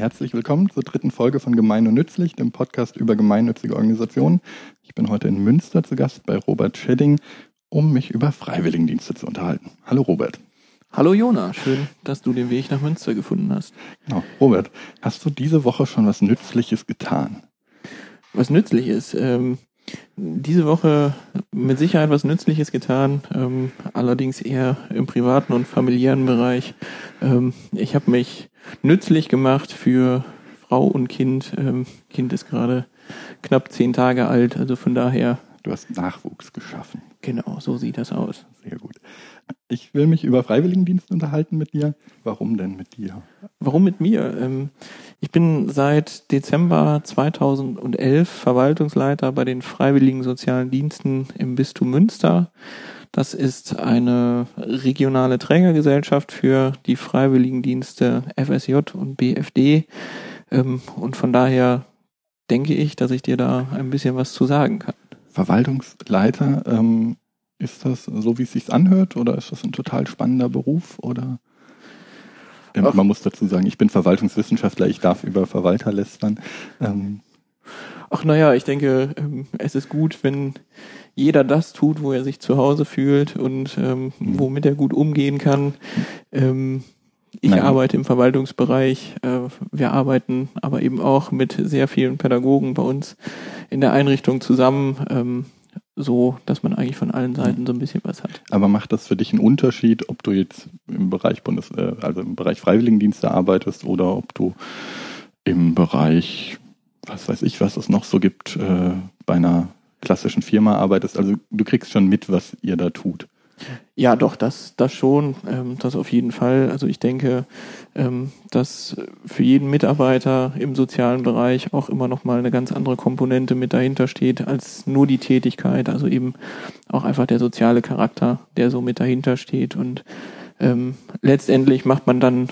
Herzlich willkommen zur dritten Folge von Gemein und Nützlich, dem Podcast über gemeinnützige Organisationen. Ich bin heute in Münster zu Gast bei Robert Schedding, um mich über Freiwilligendienste zu unterhalten. Hallo Robert. Hallo Jona, schön, dass du den Weg nach Münster gefunden hast. Genau. Robert, hast du diese Woche schon was Nützliches getan? Was Nützliches? Ähm, diese Woche mit Sicherheit was Nützliches getan, ähm, allerdings eher im privaten und familiären Bereich. Ähm, ich habe mich nützlich gemacht für Frau und Kind. Ähm, kind ist gerade knapp zehn Tage alt, also von daher. Du hast Nachwuchs geschaffen. Genau, so sieht das aus. Sehr gut. Ich will mich über Freiwilligendienst unterhalten mit dir. Warum denn mit dir? Warum mit mir? Ähm, ich bin seit Dezember 2011 Verwaltungsleiter bei den Freiwilligen Sozialen Diensten im Bistum Münster. Das ist eine regionale Trägergesellschaft für die Freiwilligendienste FSJ und BFD. Ähm, und von daher denke ich, dass ich dir da ein bisschen was zu sagen kann. Verwaltungsleiter, ähm, ist das so, wie es sich anhört, oder ist das ein total spannender Beruf? Oder ähm, man muss dazu sagen, ich bin Verwaltungswissenschaftler, ich darf über Verwalter lästern. Ähm, Ach naja, ich denke, ähm, es ist gut, wenn jeder das tut, wo er sich zu Hause fühlt und ähm, mhm. womit er gut umgehen kann. Ähm, ich Nein. arbeite im Verwaltungsbereich. Äh, wir arbeiten aber eben auch mit sehr vielen Pädagogen bei uns in der Einrichtung zusammen. Ähm, so, dass man eigentlich von allen Seiten so ein bisschen was hat. Aber macht das für dich einen Unterschied, ob du jetzt im Bereich Bundes, äh, also im Bereich Freiwilligendienste arbeitest oder ob du im Bereich, was weiß ich, was es noch so gibt, äh, bei einer klassischen Firma arbeitest? Also du kriegst schon mit, was ihr da tut. Ja, doch, das, das schon, ähm, das auf jeden Fall. Also ich denke, ähm, dass für jeden Mitarbeiter im sozialen Bereich auch immer noch mal eine ganz andere Komponente mit dahinter steht als nur die Tätigkeit. Also eben auch einfach der soziale Charakter, der so mit dahinter steht. Und ähm, letztendlich macht man dann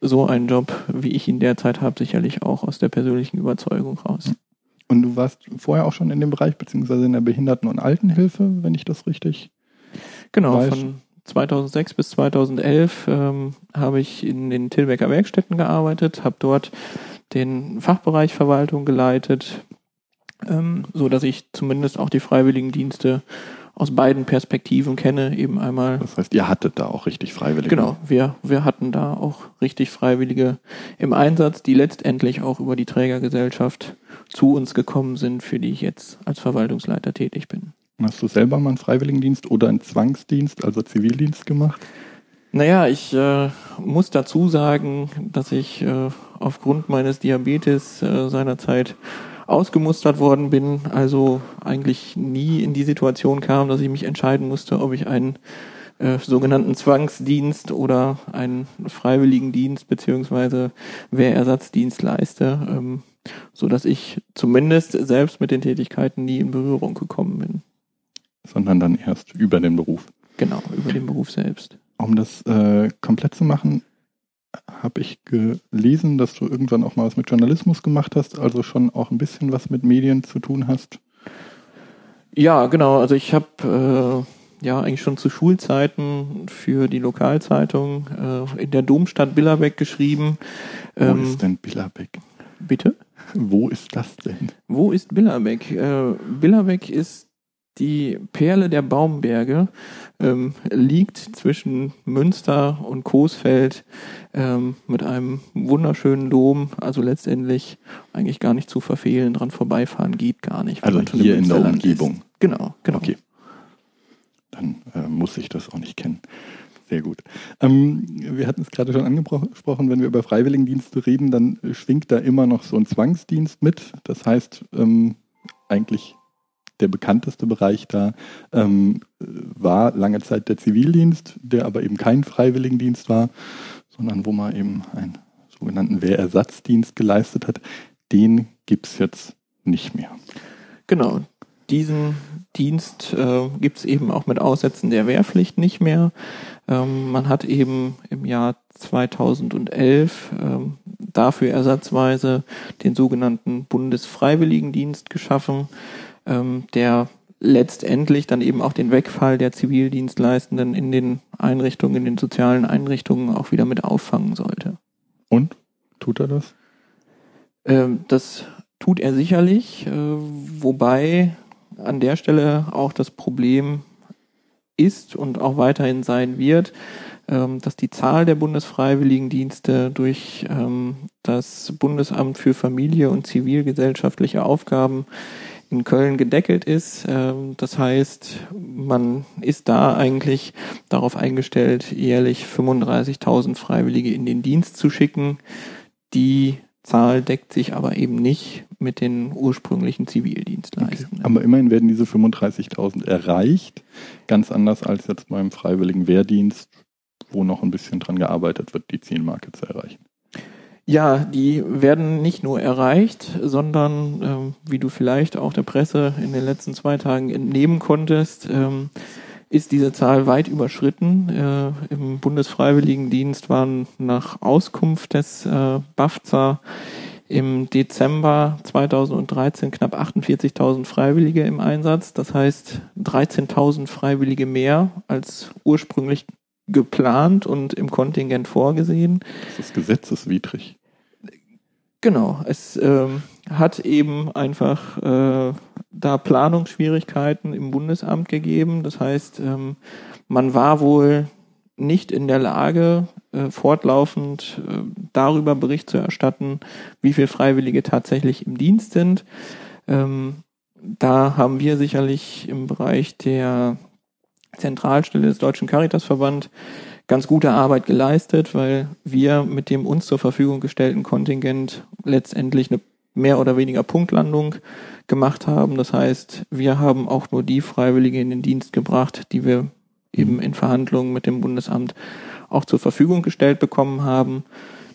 so einen Job, wie ich ihn derzeit habe, sicherlich auch aus der persönlichen Überzeugung raus. Und du warst vorher auch schon in dem Bereich, beziehungsweise in der Behinderten- und Altenhilfe, wenn ich das richtig Genau, weiß. von 2006 bis 2011 ähm, habe ich in den Tilbecker Werkstätten gearbeitet, habe dort den Fachbereich Verwaltung geleitet, ähm, so dass ich zumindest auch die Freiwilligendienste aus beiden Perspektiven kenne, eben einmal. Das heißt, ihr hattet da auch richtig Freiwillige. Genau, wir, wir hatten da auch richtig Freiwillige im Einsatz, die letztendlich auch über die Trägergesellschaft zu uns gekommen sind, für die ich jetzt als Verwaltungsleiter tätig bin. Hast du selber mal einen Freiwilligendienst oder einen Zwangsdienst, also Zivildienst gemacht? Naja, ich äh, muss dazu sagen, dass ich äh, aufgrund meines Diabetes äh, seinerzeit ausgemustert worden bin, also eigentlich nie in die Situation kam, dass ich mich entscheiden musste, ob ich einen äh, sogenannten Zwangsdienst oder einen Freiwilligendienst beziehungsweise Wehrersatzdienst leiste, ähm, so dass ich zumindest selbst mit den Tätigkeiten nie in Berührung gekommen bin sondern dann erst über den Beruf. Genau, über den Beruf selbst. Um das äh, komplett zu machen, habe ich gelesen, dass du irgendwann auch mal was mit Journalismus gemacht hast, also schon auch ein bisschen was mit Medien zu tun hast. Ja, genau. Also ich habe äh, ja eigentlich schon zu Schulzeiten für die Lokalzeitung äh, in der Domstadt Billerbeck geschrieben. Wo ähm, ist denn Billerbeck? Bitte? Wo ist das denn? Wo ist Billerbeck? Äh, Billerbeck ist die Perle der Baumberge ähm, liegt zwischen Münster und Coesfeld ähm, mit einem wunderschönen Dom. Also letztendlich eigentlich gar nicht zu verfehlen. Dran vorbeifahren geht gar nicht. Also hier in der Umgebung. Ist. Genau, genau. Okay. Dann äh, muss ich das auch nicht kennen. Sehr gut. Ähm, wir hatten es gerade schon angesprochen, wenn wir über Freiwilligendienste reden, dann schwingt da immer noch so ein Zwangsdienst mit. Das heißt, ähm, eigentlich der bekannteste Bereich da ähm, war lange Zeit der Zivildienst, der aber eben kein Freiwilligendienst war, sondern wo man eben einen sogenannten Wehrersatzdienst geleistet hat. Den gibt es jetzt nicht mehr. Genau. Diesen Dienst äh, gibt es eben auch mit Aussetzen der Wehrpflicht nicht mehr. Ähm, man hat eben im Jahr 2011 ähm, dafür ersatzweise den sogenannten Bundesfreiwilligendienst geschaffen ähm, der letztendlich dann eben auch den Wegfall der Zivildienstleistenden in den Einrichtungen, in den sozialen Einrichtungen auch wieder mit auffangen sollte. Und? Tut er das? Ähm, das tut er sicherlich, äh, wobei an der Stelle auch das Problem ist und auch weiterhin sein wird, ähm, dass die Zahl der Bundesfreiwilligendienste durch ähm, das Bundesamt für Familie und zivilgesellschaftliche Aufgaben in Köln gedeckelt ist. Ähm, das heißt, man ist da eigentlich darauf eingestellt, jährlich 35.000 Freiwillige in den Dienst zu schicken. Die Zahl deckt sich aber eben nicht mit den ursprünglichen Zivildienstleistenden. Okay. Aber immerhin werden diese 35.000 erreicht, ganz anders als jetzt beim Freiwilligen Wehrdienst, wo noch ein bisschen dran gearbeitet wird, die Zielmarke zu erreichen. Ja, die werden nicht nur erreicht, sondern ähm, wie du vielleicht auch der Presse in den letzten zwei Tagen entnehmen konntest, ähm, ist diese Zahl weit überschritten. Äh, Im Bundesfreiwilligendienst waren nach Auskunft des äh, BAFZA im Dezember 2013 knapp 48.000 Freiwillige im Einsatz. Das heißt 13.000 Freiwillige mehr als ursprünglich geplant und im Kontingent vorgesehen. Das ist gesetzeswidrig. Genau, es ähm, hat eben einfach äh, da Planungsschwierigkeiten im Bundesamt gegeben. Das heißt, ähm, man war wohl nicht in der Lage, äh, fortlaufend äh, darüber Bericht zu erstatten, wie viele Freiwillige tatsächlich im Dienst sind. Ähm, da haben wir sicherlich im Bereich der Zentralstelle des Deutschen Caritasverband ganz gute Arbeit geleistet, weil wir mit dem uns zur Verfügung gestellten Kontingent letztendlich eine mehr oder weniger Punktlandung gemacht haben. Das heißt, wir haben auch nur die Freiwillige in den Dienst gebracht, die wir eben in Verhandlungen mit dem Bundesamt auch zur Verfügung gestellt bekommen haben.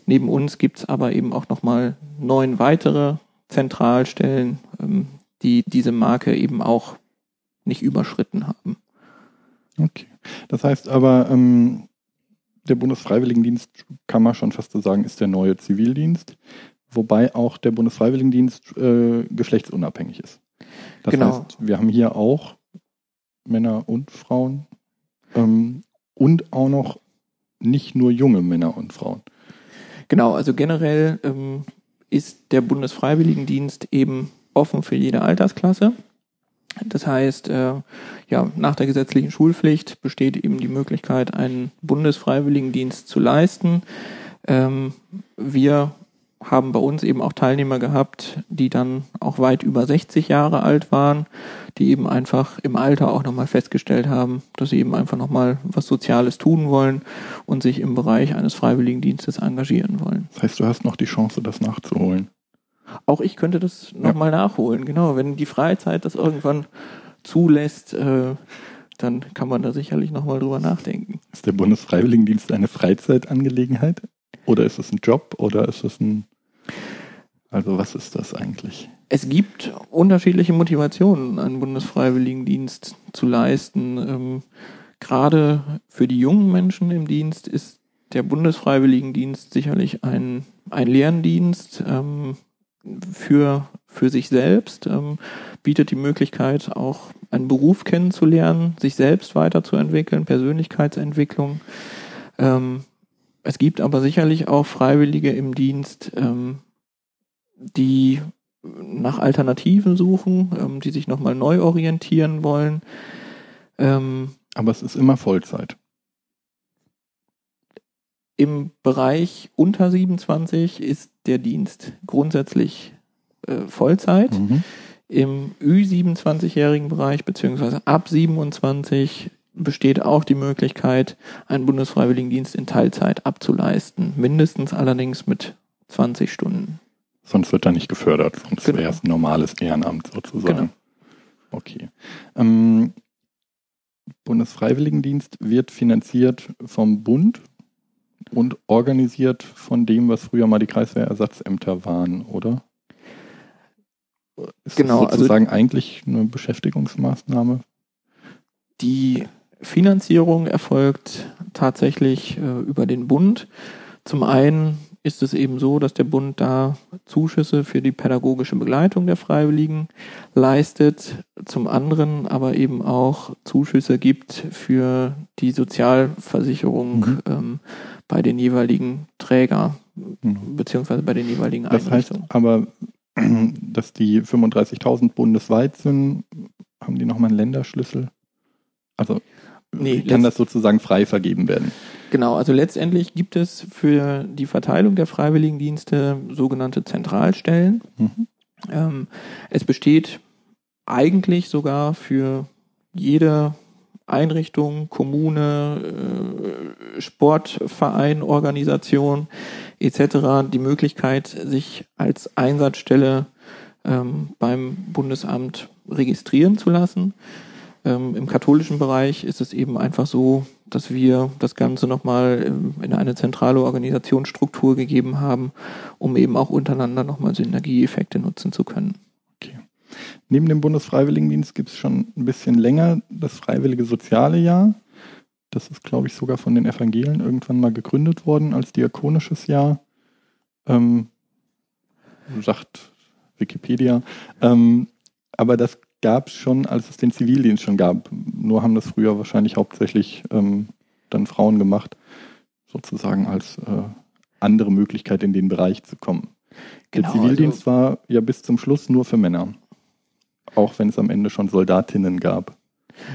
Neben uns gibt's aber eben auch nochmal neun weitere Zentralstellen, ähm, die diese Marke eben auch nicht überschritten haben. Okay. Das heißt aber, ähm, der Bundesfreiwilligendienst, kann man schon fast so sagen, ist der neue Zivildienst, wobei auch der Bundesfreiwilligendienst äh, geschlechtsunabhängig ist. Das genau. heißt, wir haben hier auch Männer und Frauen ähm, und auch noch nicht nur junge Männer und Frauen. Genau, also generell ähm, ist der Bundesfreiwilligendienst eben offen für jede Altersklasse. Das heißt, äh, ja, nach der gesetzlichen Schulpflicht besteht eben die Möglichkeit, einen Bundesfreiwilligendienst zu leisten. Ähm, wir haben bei uns eben auch Teilnehmer gehabt, die dann auch weit über 60 Jahre alt waren, die eben einfach im Alter auch nochmal festgestellt haben, dass sie eben einfach nochmal was Soziales tun wollen und sich im Bereich eines Freiwilligendienstes engagieren wollen. Das heißt, du hast noch die Chance, das nachzuholen. Auch ich könnte das nochmal ja. nachholen, genau. Wenn die Freizeit das irgendwann zulässt, äh, dann kann man da sicherlich nochmal drüber nachdenken. Ist der Bundesfreiwilligendienst eine Freizeitangelegenheit? Oder ist es ein Job? Oder ist es ein. Also, was ist das eigentlich? Es gibt unterschiedliche Motivationen, einen Bundesfreiwilligendienst zu leisten. Ähm, gerade für die jungen Menschen im Dienst ist der Bundesfreiwilligendienst sicherlich ein, ein Lerndienst. Ähm, für, für sich selbst, ähm, bietet die Möglichkeit, auch einen Beruf kennenzulernen, sich selbst weiterzuentwickeln, Persönlichkeitsentwicklung. Ähm, es gibt aber sicherlich auch Freiwillige im Dienst, ähm, die nach Alternativen suchen, ähm, die sich nochmal neu orientieren wollen. Ähm, aber es ist immer Vollzeit. Im Bereich unter 27 ist der Dienst grundsätzlich äh, Vollzeit. Mhm. Im Ü27-jährigen Bereich beziehungsweise ab 27 besteht auch die Möglichkeit, einen Bundesfreiwilligendienst in Teilzeit abzuleisten. Mindestens allerdings mit 20 Stunden. Sonst wird er nicht gefördert, sonst genau. wäre es ein normales Ehrenamt sozusagen. Genau. Okay. Ähm, Bundesfreiwilligendienst wird finanziert vom Bund und organisiert von dem, was früher mal die Kreiswehrersatzämter waren, oder? Ist genau, das also sozusagen also eigentlich eine Beschäftigungsmaßnahme? Die Finanzierung erfolgt tatsächlich äh, über den Bund. Zum einen ist es eben so, dass der Bund da Zuschüsse für die pädagogische Begleitung der Freiwilligen leistet, zum anderen aber eben auch Zuschüsse gibt für die Sozialversicherung mhm. ähm, bei den jeweiligen Träger mhm. beziehungsweise bei den jeweiligen das Einrichtungen. Heißt aber, dass die 35.000 bundesweit sind, haben die nochmal einen Länderschlüssel? Also nee, kann das sozusagen frei vergeben werden? Genau, also letztendlich gibt es für die Verteilung der Freiwilligendienste sogenannte Zentralstellen. Mhm. Ähm, es besteht eigentlich sogar für jede Einrichtung, Kommune, äh, Sportverein, Organisation etc. die Möglichkeit, sich als Einsatzstelle ähm, beim Bundesamt registrieren zu lassen. Ähm, Im katholischen Bereich ist es eben einfach so, dass wir das Ganze nochmal ähm, in eine zentrale Organisationsstruktur gegeben haben, um eben auch untereinander nochmal Synergieeffekte nutzen zu können. Neben dem Bundesfreiwilligendienst gibt es schon ein bisschen länger das Freiwillige Soziale Jahr. Das ist, glaube ich, sogar von den Evangelien irgendwann mal gegründet worden als diakonisches Jahr. Ähm, sagt Wikipedia. Ähm, aber das gab es schon, als es den Zivildienst schon gab. Nur haben das früher wahrscheinlich hauptsächlich ähm, dann Frauen gemacht, sozusagen als äh, andere Möglichkeit in den Bereich zu kommen. Genau, Der Zivildienst also, war ja bis zum Schluss nur für Männer. Auch wenn es am Ende schon Soldatinnen gab.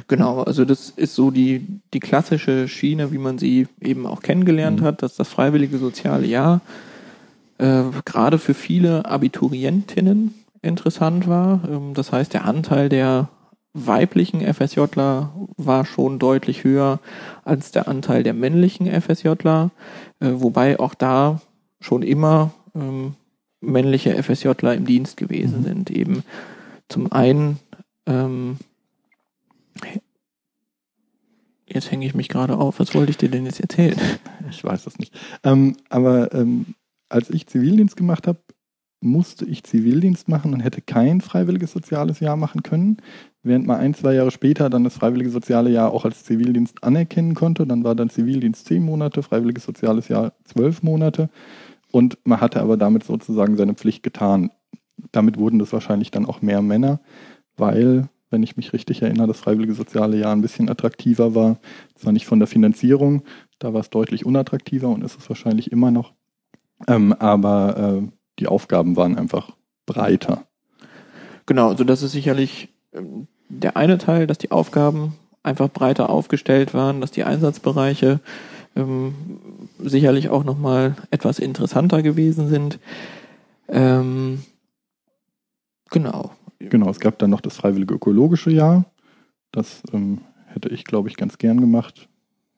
Genau, also das ist so die, die klassische Schiene, wie man sie eben auch kennengelernt mhm. hat, dass das freiwillige soziale Jahr äh, gerade für viele Abiturientinnen interessant war. Ähm, das heißt, der Anteil der weiblichen FSJler war schon deutlich höher als der Anteil der männlichen FSJler, äh, wobei auch da schon immer ähm, männliche FSJler im Dienst gewesen mhm. sind. Eben zum einen, ähm, jetzt hänge ich mich gerade auf, was wollte ich dir denn jetzt erzählen? Ich weiß das nicht. Ähm, aber ähm, als ich Zivildienst gemacht habe, musste ich Zivildienst machen und hätte kein freiwilliges soziales Jahr machen können, während man ein, zwei Jahre später dann das freiwillige soziale Jahr auch als Zivildienst anerkennen konnte. Dann war dann Zivildienst zehn Monate, freiwilliges soziales Jahr zwölf Monate und man hatte aber damit sozusagen seine Pflicht getan. Damit wurden das wahrscheinlich dann auch mehr Männer, weil, wenn ich mich richtig erinnere, das freiwillige soziale Jahr ein bisschen attraktiver war. Zwar nicht von der Finanzierung, da war es deutlich unattraktiver und ist es wahrscheinlich immer noch. Ähm, aber äh, die Aufgaben waren einfach breiter. Genau, also das ist sicherlich ähm, der eine Teil, dass die Aufgaben einfach breiter aufgestellt waren, dass die Einsatzbereiche ähm, sicherlich auch nochmal etwas interessanter gewesen sind. Ähm, genau. Genau, es gab dann noch das freiwillige ökologische Jahr. Das ähm, hätte ich, glaube ich, ganz gern gemacht,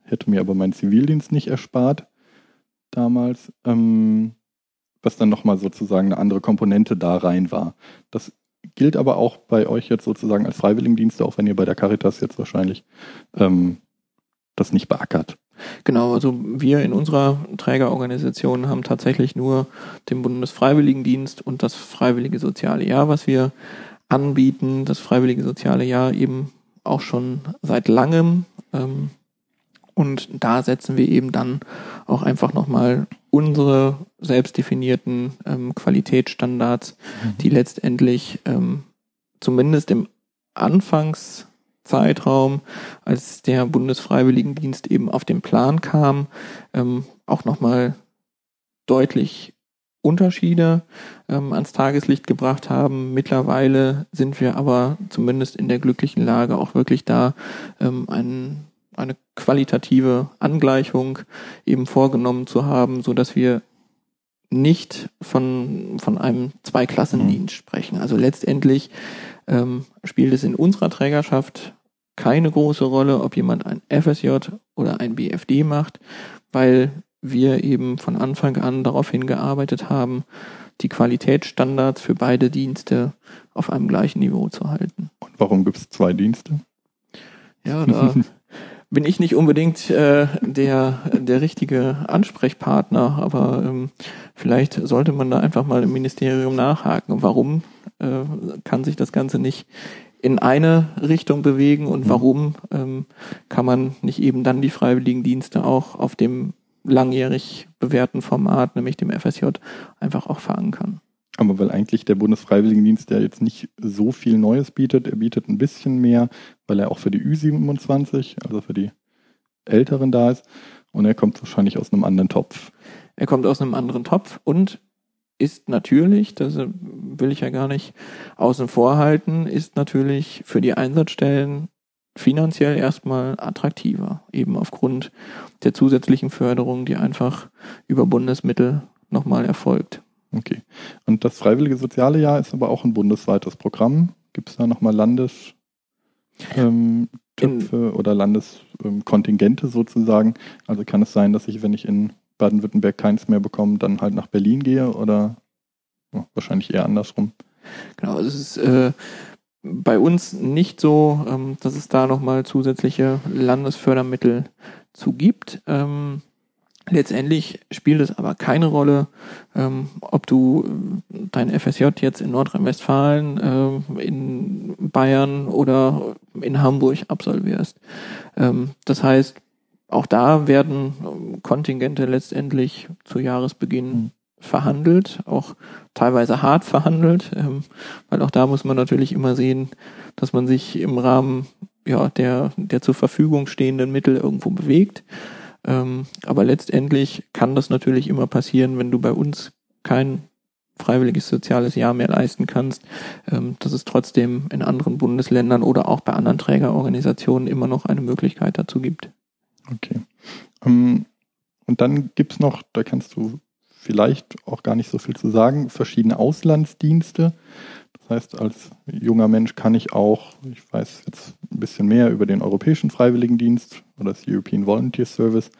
hätte mir aber meinen Zivildienst nicht erspart damals. Ähm, was dann nochmal sozusagen eine andere Komponente da rein war. Das gilt aber auch bei euch jetzt sozusagen als Freiwilligendienste, auch wenn ihr bei der Caritas jetzt wahrscheinlich ähm, das nicht beackert. Genau, also wir in unserer Trägerorganisation haben tatsächlich nur den Bundesfreiwilligendienst und das Freiwillige Soziale Jahr, was wir anbieten. Das Freiwillige Soziale Jahr eben auch schon seit langem. Ähm, und da setzen wir eben dann auch einfach nochmal unsere selbstdefinierten ähm, Qualitätsstandards, mhm. die letztendlich ähm, zumindest im Anfangszeitraum, als der Bundesfreiwilligendienst eben auf den Plan kam, ähm, auch nochmal deutlich Unterschiede ähm, ans Tageslicht gebracht haben. Mittlerweile sind wir aber zumindest in der glücklichen Lage, auch wirklich da ähm, einen eine qualitative Angleichung eben vorgenommen zu haben, so dass wir nicht von, von einem Zweiklassendienst mhm. sprechen. Also letztendlich ähm, spielt es in unserer Trägerschaft keine große Rolle, ob jemand ein FSJ oder ein BFD macht, weil wir eben von Anfang an darauf hingearbeitet haben, die Qualitätsstandards für beide Dienste auf einem gleichen Niveau zu halten. Und warum gibt es zwei Dienste? Ja, da bin ich nicht unbedingt äh, der, der richtige Ansprechpartner, aber ähm, vielleicht sollte man da einfach mal im Ministerium nachhaken. Warum äh, kann sich das Ganze nicht in eine Richtung bewegen und mhm. warum ähm, kann man nicht eben dann die Freiwilligendienste auch auf dem langjährig bewährten Format, nämlich dem FSJ, einfach auch verankern. Aber weil eigentlich der Bundesfreiwilligendienst ja jetzt nicht so viel Neues bietet, er bietet ein bisschen mehr, weil er auch für die Ü27, also für die Älteren da ist. Und er kommt wahrscheinlich aus einem anderen Topf. Er kommt aus einem anderen Topf und ist natürlich, das will ich ja gar nicht außen vor halten, ist natürlich für die Einsatzstellen finanziell erstmal attraktiver, eben aufgrund der zusätzlichen Förderung, die einfach über Bundesmittel nochmal erfolgt. Okay. Und das Freiwillige Soziale Jahr ist aber auch ein bundesweites Programm. Gibt es da nochmal Landestöpfe ähm, oder Landeskontingente sozusagen? Also kann es sein, dass ich, wenn ich in Baden-Württemberg keins mehr bekomme, dann halt nach Berlin gehe oder oh, wahrscheinlich eher andersrum? Genau, also es ist äh, bei uns nicht so, ähm, dass es da nochmal zusätzliche Landesfördermittel zu gibt. Ähm, letztendlich spielt es aber keine Rolle, ähm, ob du äh, dein FSJ jetzt in Nordrhein-Westfalen, äh, in Bayern oder in Hamburg absolvierst. Ähm, das heißt, auch da werden ähm, Kontingente letztendlich zu Jahresbeginn mhm verhandelt, auch teilweise hart verhandelt, ähm, weil auch da muss man natürlich immer sehen, dass man sich im Rahmen ja, der, der zur Verfügung stehenden Mittel irgendwo bewegt. Ähm, aber letztendlich kann das natürlich immer passieren, wenn du bei uns kein freiwilliges soziales Jahr mehr leisten kannst, ähm, dass es trotzdem in anderen Bundesländern oder auch bei anderen Trägerorganisationen immer noch eine Möglichkeit dazu gibt. Okay. Um, und dann gibt's noch, da kannst du vielleicht auch gar nicht so viel zu sagen, verschiedene Auslandsdienste. Das heißt, als junger Mensch kann ich auch, ich weiß jetzt ein bisschen mehr über den Europäischen Freiwilligendienst oder das European Volunteer Service,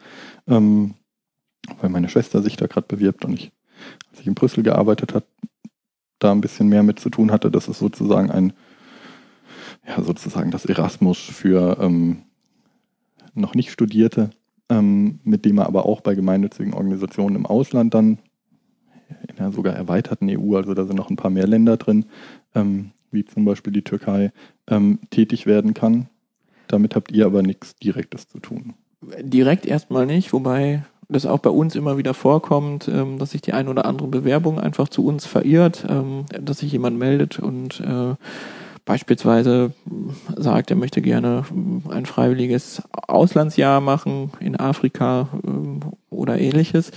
ähm, weil meine Schwester sich da gerade bewirbt und ich, als ich in Brüssel gearbeitet habe, da ein bisschen mehr mit zu tun hatte. Das ist sozusagen ein, ja, sozusagen das Erasmus für ähm, noch nicht Studierte ähm, mit dem er aber auch bei gemeinnützigen Organisationen im Ausland dann in der sogar erweiterten EU, also da sind noch ein paar mehr Länder drin, ähm, wie zum Beispiel die Türkei, ähm, tätig werden kann. Damit habt ihr aber nichts Direktes zu tun. Direkt erstmal nicht, wobei das auch bei uns immer wieder vorkommt, ähm, dass sich die ein oder andere Bewerbung einfach zu uns verirrt, ähm, dass sich jemand meldet und äh, beispielsweise sagt, er möchte gerne ein freiwilliges Auslandsjahr machen in Afrika ähm, oder ähnliches.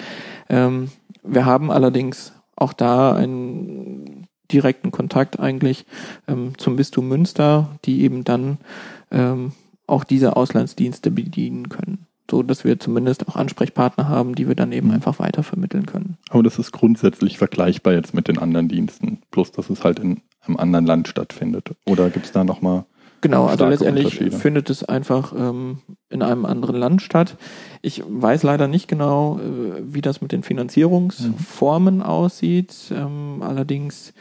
Ähm, wir haben allerdings auch da einen direkten Kontakt eigentlich ähm, zum Bistum Münster, die eben dann auch diese Auslandsdienste bedienen können so dass wir zumindest auch Ansprechpartner haben, die wir dann eben mhm. einfach weitervermitteln können. Aber das ist grundsätzlich vergleichbar jetzt mit den anderen Diensten, bloß dass es halt in einem anderen Land stattfindet. Oder gibt es da nochmal Genau, also letztendlich findet es einfach ähm, in einem anderen Land statt. Ich weiß leider nicht genau, äh, wie das mit den Finanzierungsformen mhm. aussieht. Ähm, allerdings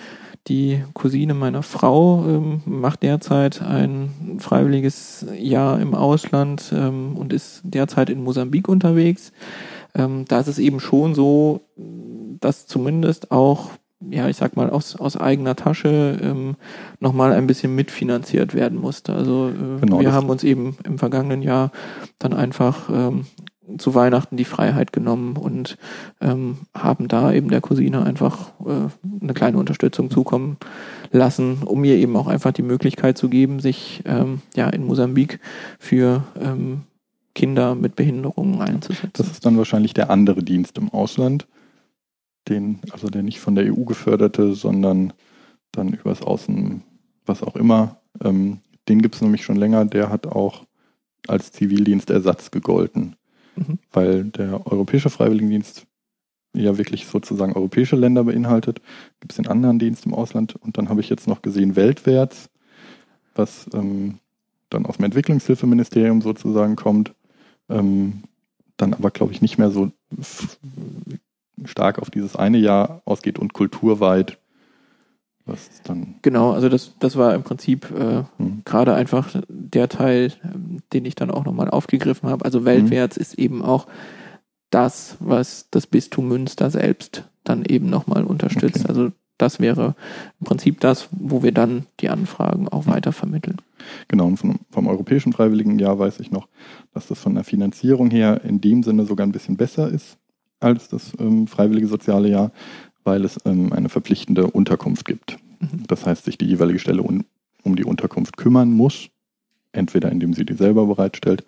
die Cousine meiner Frau ähm, macht derzeit ein freiwilliges Jahr im Ausland ähm, und ist derzeit in Mosambik unterwegs. Ähm, da ist es eben schon so, dass zumindest auch, ja, ich sag mal, aus, aus eigener Tasche ähm, nochmal ein bisschen mitfinanziert werden musste. Also äh, genau, wir haben uns eben im vergangenen Jahr dann einfach ähm, zu Weihnachten die Freiheit genommen und ähm, haben da eben der Cousine einfach äh, eine kleine Unterstützung zukommen lassen, um ihr eben auch einfach die Möglichkeit zu geben, sich ähm, ja in Mosambik für ähm, Kinder mit Behinderungen einzusetzen. Das ist dann wahrscheinlich der andere Dienst im Ausland, den, also der nicht von der EU geförderte, sondern dann übers Außen, was auch immer. Ähm, den gibt es nämlich schon länger, der hat auch als Zivildienstersatz gegolten. Mhm. Weil der Europäische Freiwilligendienst ja wirklich sozusagen europäische Länder beinhaltet. Gibt es den anderen Dienst im Ausland und dann habe ich jetzt noch gesehen Weltwärts, was ähm, dann aus dem Entwicklungshilfeministerium sozusagen kommt, ähm, dann aber glaube ich nicht mehr so stark auf dieses eine Jahr ausgeht und kulturweit was dann. Genau, also das, das war im Prinzip äh, hm. gerade einfach der Teil, den ich dann auch nochmal aufgegriffen habe. Also weltwärts hm. ist eben auch das, was das Bistum Münster selbst dann eben nochmal unterstützt. Okay. Also das wäre im Prinzip das, wo wir dann die Anfragen auch weiter vermitteln. Genau, und vom, vom Europäischen Freiwilligenjahr weiß ich noch, dass das von der Finanzierung her in dem Sinne sogar ein bisschen besser ist als das ähm, Freiwillige Soziale Jahr, weil es ähm, eine verpflichtende Unterkunft gibt. Mhm. Das heißt, sich die jeweilige Stelle un, um die Unterkunft kümmern muss, entweder indem sie die selber bereitstellt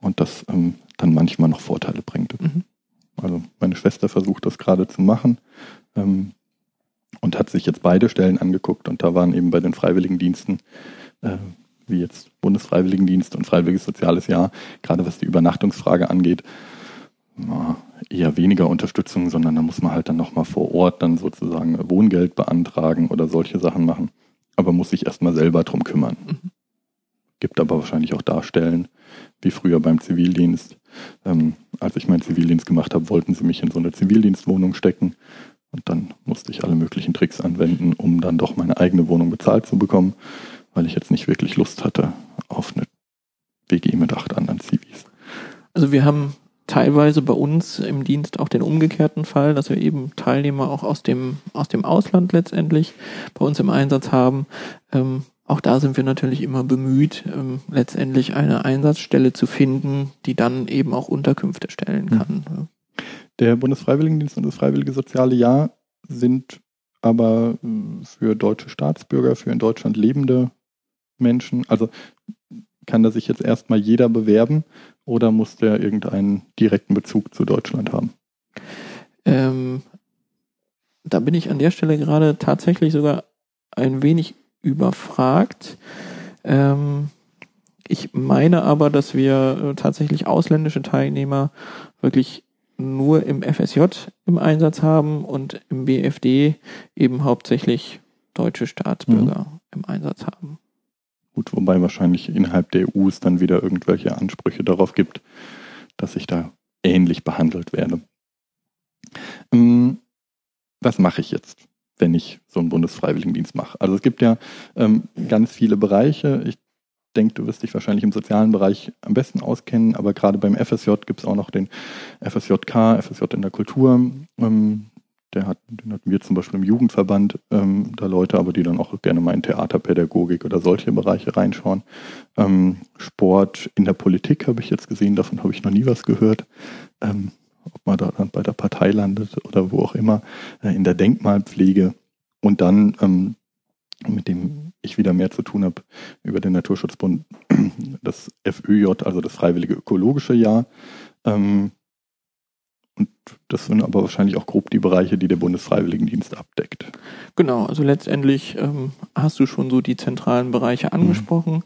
und das ähm, dann manchmal noch Vorteile bringt. Mhm. Also meine Schwester versucht das gerade zu machen ähm, und hat sich jetzt beide Stellen angeguckt und da waren eben bei den Freiwilligendiensten, äh, wie jetzt Bundesfreiwilligendienst und Freiwilliges Soziales Jahr, gerade was die Übernachtungsfrage angeht, eher weniger Unterstützung, sondern da muss man halt dann nochmal vor Ort dann sozusagen Wohngeld beantragen oder solche Sachen machen. Aber muss sich erstmal selber drum kümmern. Mhm. Gibt aber wahrscheinlich auch Darstellen, wie früher beim Zivildienst. Ähm, als ich meinen Zivildienst gemacht habe, wollten sie mich in so eine Zivildienstwohnung stecken. Und dann musste ich alle möglichen Tricks anwenden, um dann doch meine eigene Wohnung bezahlt zu bekommen, weil ich jetzt nicht wirklich Lust hatte auf eine WG mit acht anderen Zivis. Also wir haben teilweise bei uns im Dienst auch den umgekehrten Fall, dass wir eben Teilnehmer auch aus dem, aus dem Ausland letztendlich bei uns im Einsatz haben. Ähm, auch da sind wir natürlich immer bemüht, ähm, letztendlich eine Einsatzstelle zu finden, die dann eben auch Unterkünfte stellen hm. kann. Mhm. Der Bundesfreiwilligendienst und das Freiwillige Soziale Jahr sind aber äh, für deutsche Staatsbürger, für in Deutschland lebende Menschen, also kann da sich jetzt erstmal jeder bewerben oder muss der irgendeinen direkten Bezug zu Deutschland haben? Ähm, da bin ich an der Stelle gerade tatsächlich sogar ein wenig überfragt. Ähm, ich meine aber, dass wir äh, tatsächlich ausländische Teilnehmer wirklich nur im FSJ im Einsatz haben und im BFD eben hauptsächlich deutsche Staatsbürger mhm. im Einsatz haben. Gut, wobei wahrscheinlich innerhalb der EU es dann wieder irgendwelche Ansprüche darauf gibt, dass ich da ähnlich behandelt werde. Ähm, was mache ich jetzt? wenn ich so einen Bundesfreiwilligendienst mache. Also es gibt ja ähm, ganz viele Bereiche. Ich denke, du wirst dich wahrscheinlich im sozialen Bereich am besten auskennen, aber gerade beim FSJ gibt es auch noch den FSJK, FSJ in der Kultur. Ähm, der hat, den hatten wir zum Beispiel im Jugendverband, ähm, da Leute, aber die dann auch gerne mal in Theaterpädagogik oder solche Bereiche reinschauen. Ähm, Sport in der Politik habe ich jetzt gesehen, davon habe ich noch nie was gehört. Ähm, ob man da dann bei der Partei landet oder wo auch immer, äh, in der Denkmalpflege und dann, ähm, mit dem ich wieder mehr zu tun habe, über den Naturschutzbund, das FÖJ, also das Freiwillige Ökologische Jahr. Und das sind aber wahrscheinlich auch grob die Bereiche, die der Bundesfreiwilligendienst abdeckt. Genau, also letztendlich ähm, hast du schon so die zentralen Bereiche angesprochen. Mhm.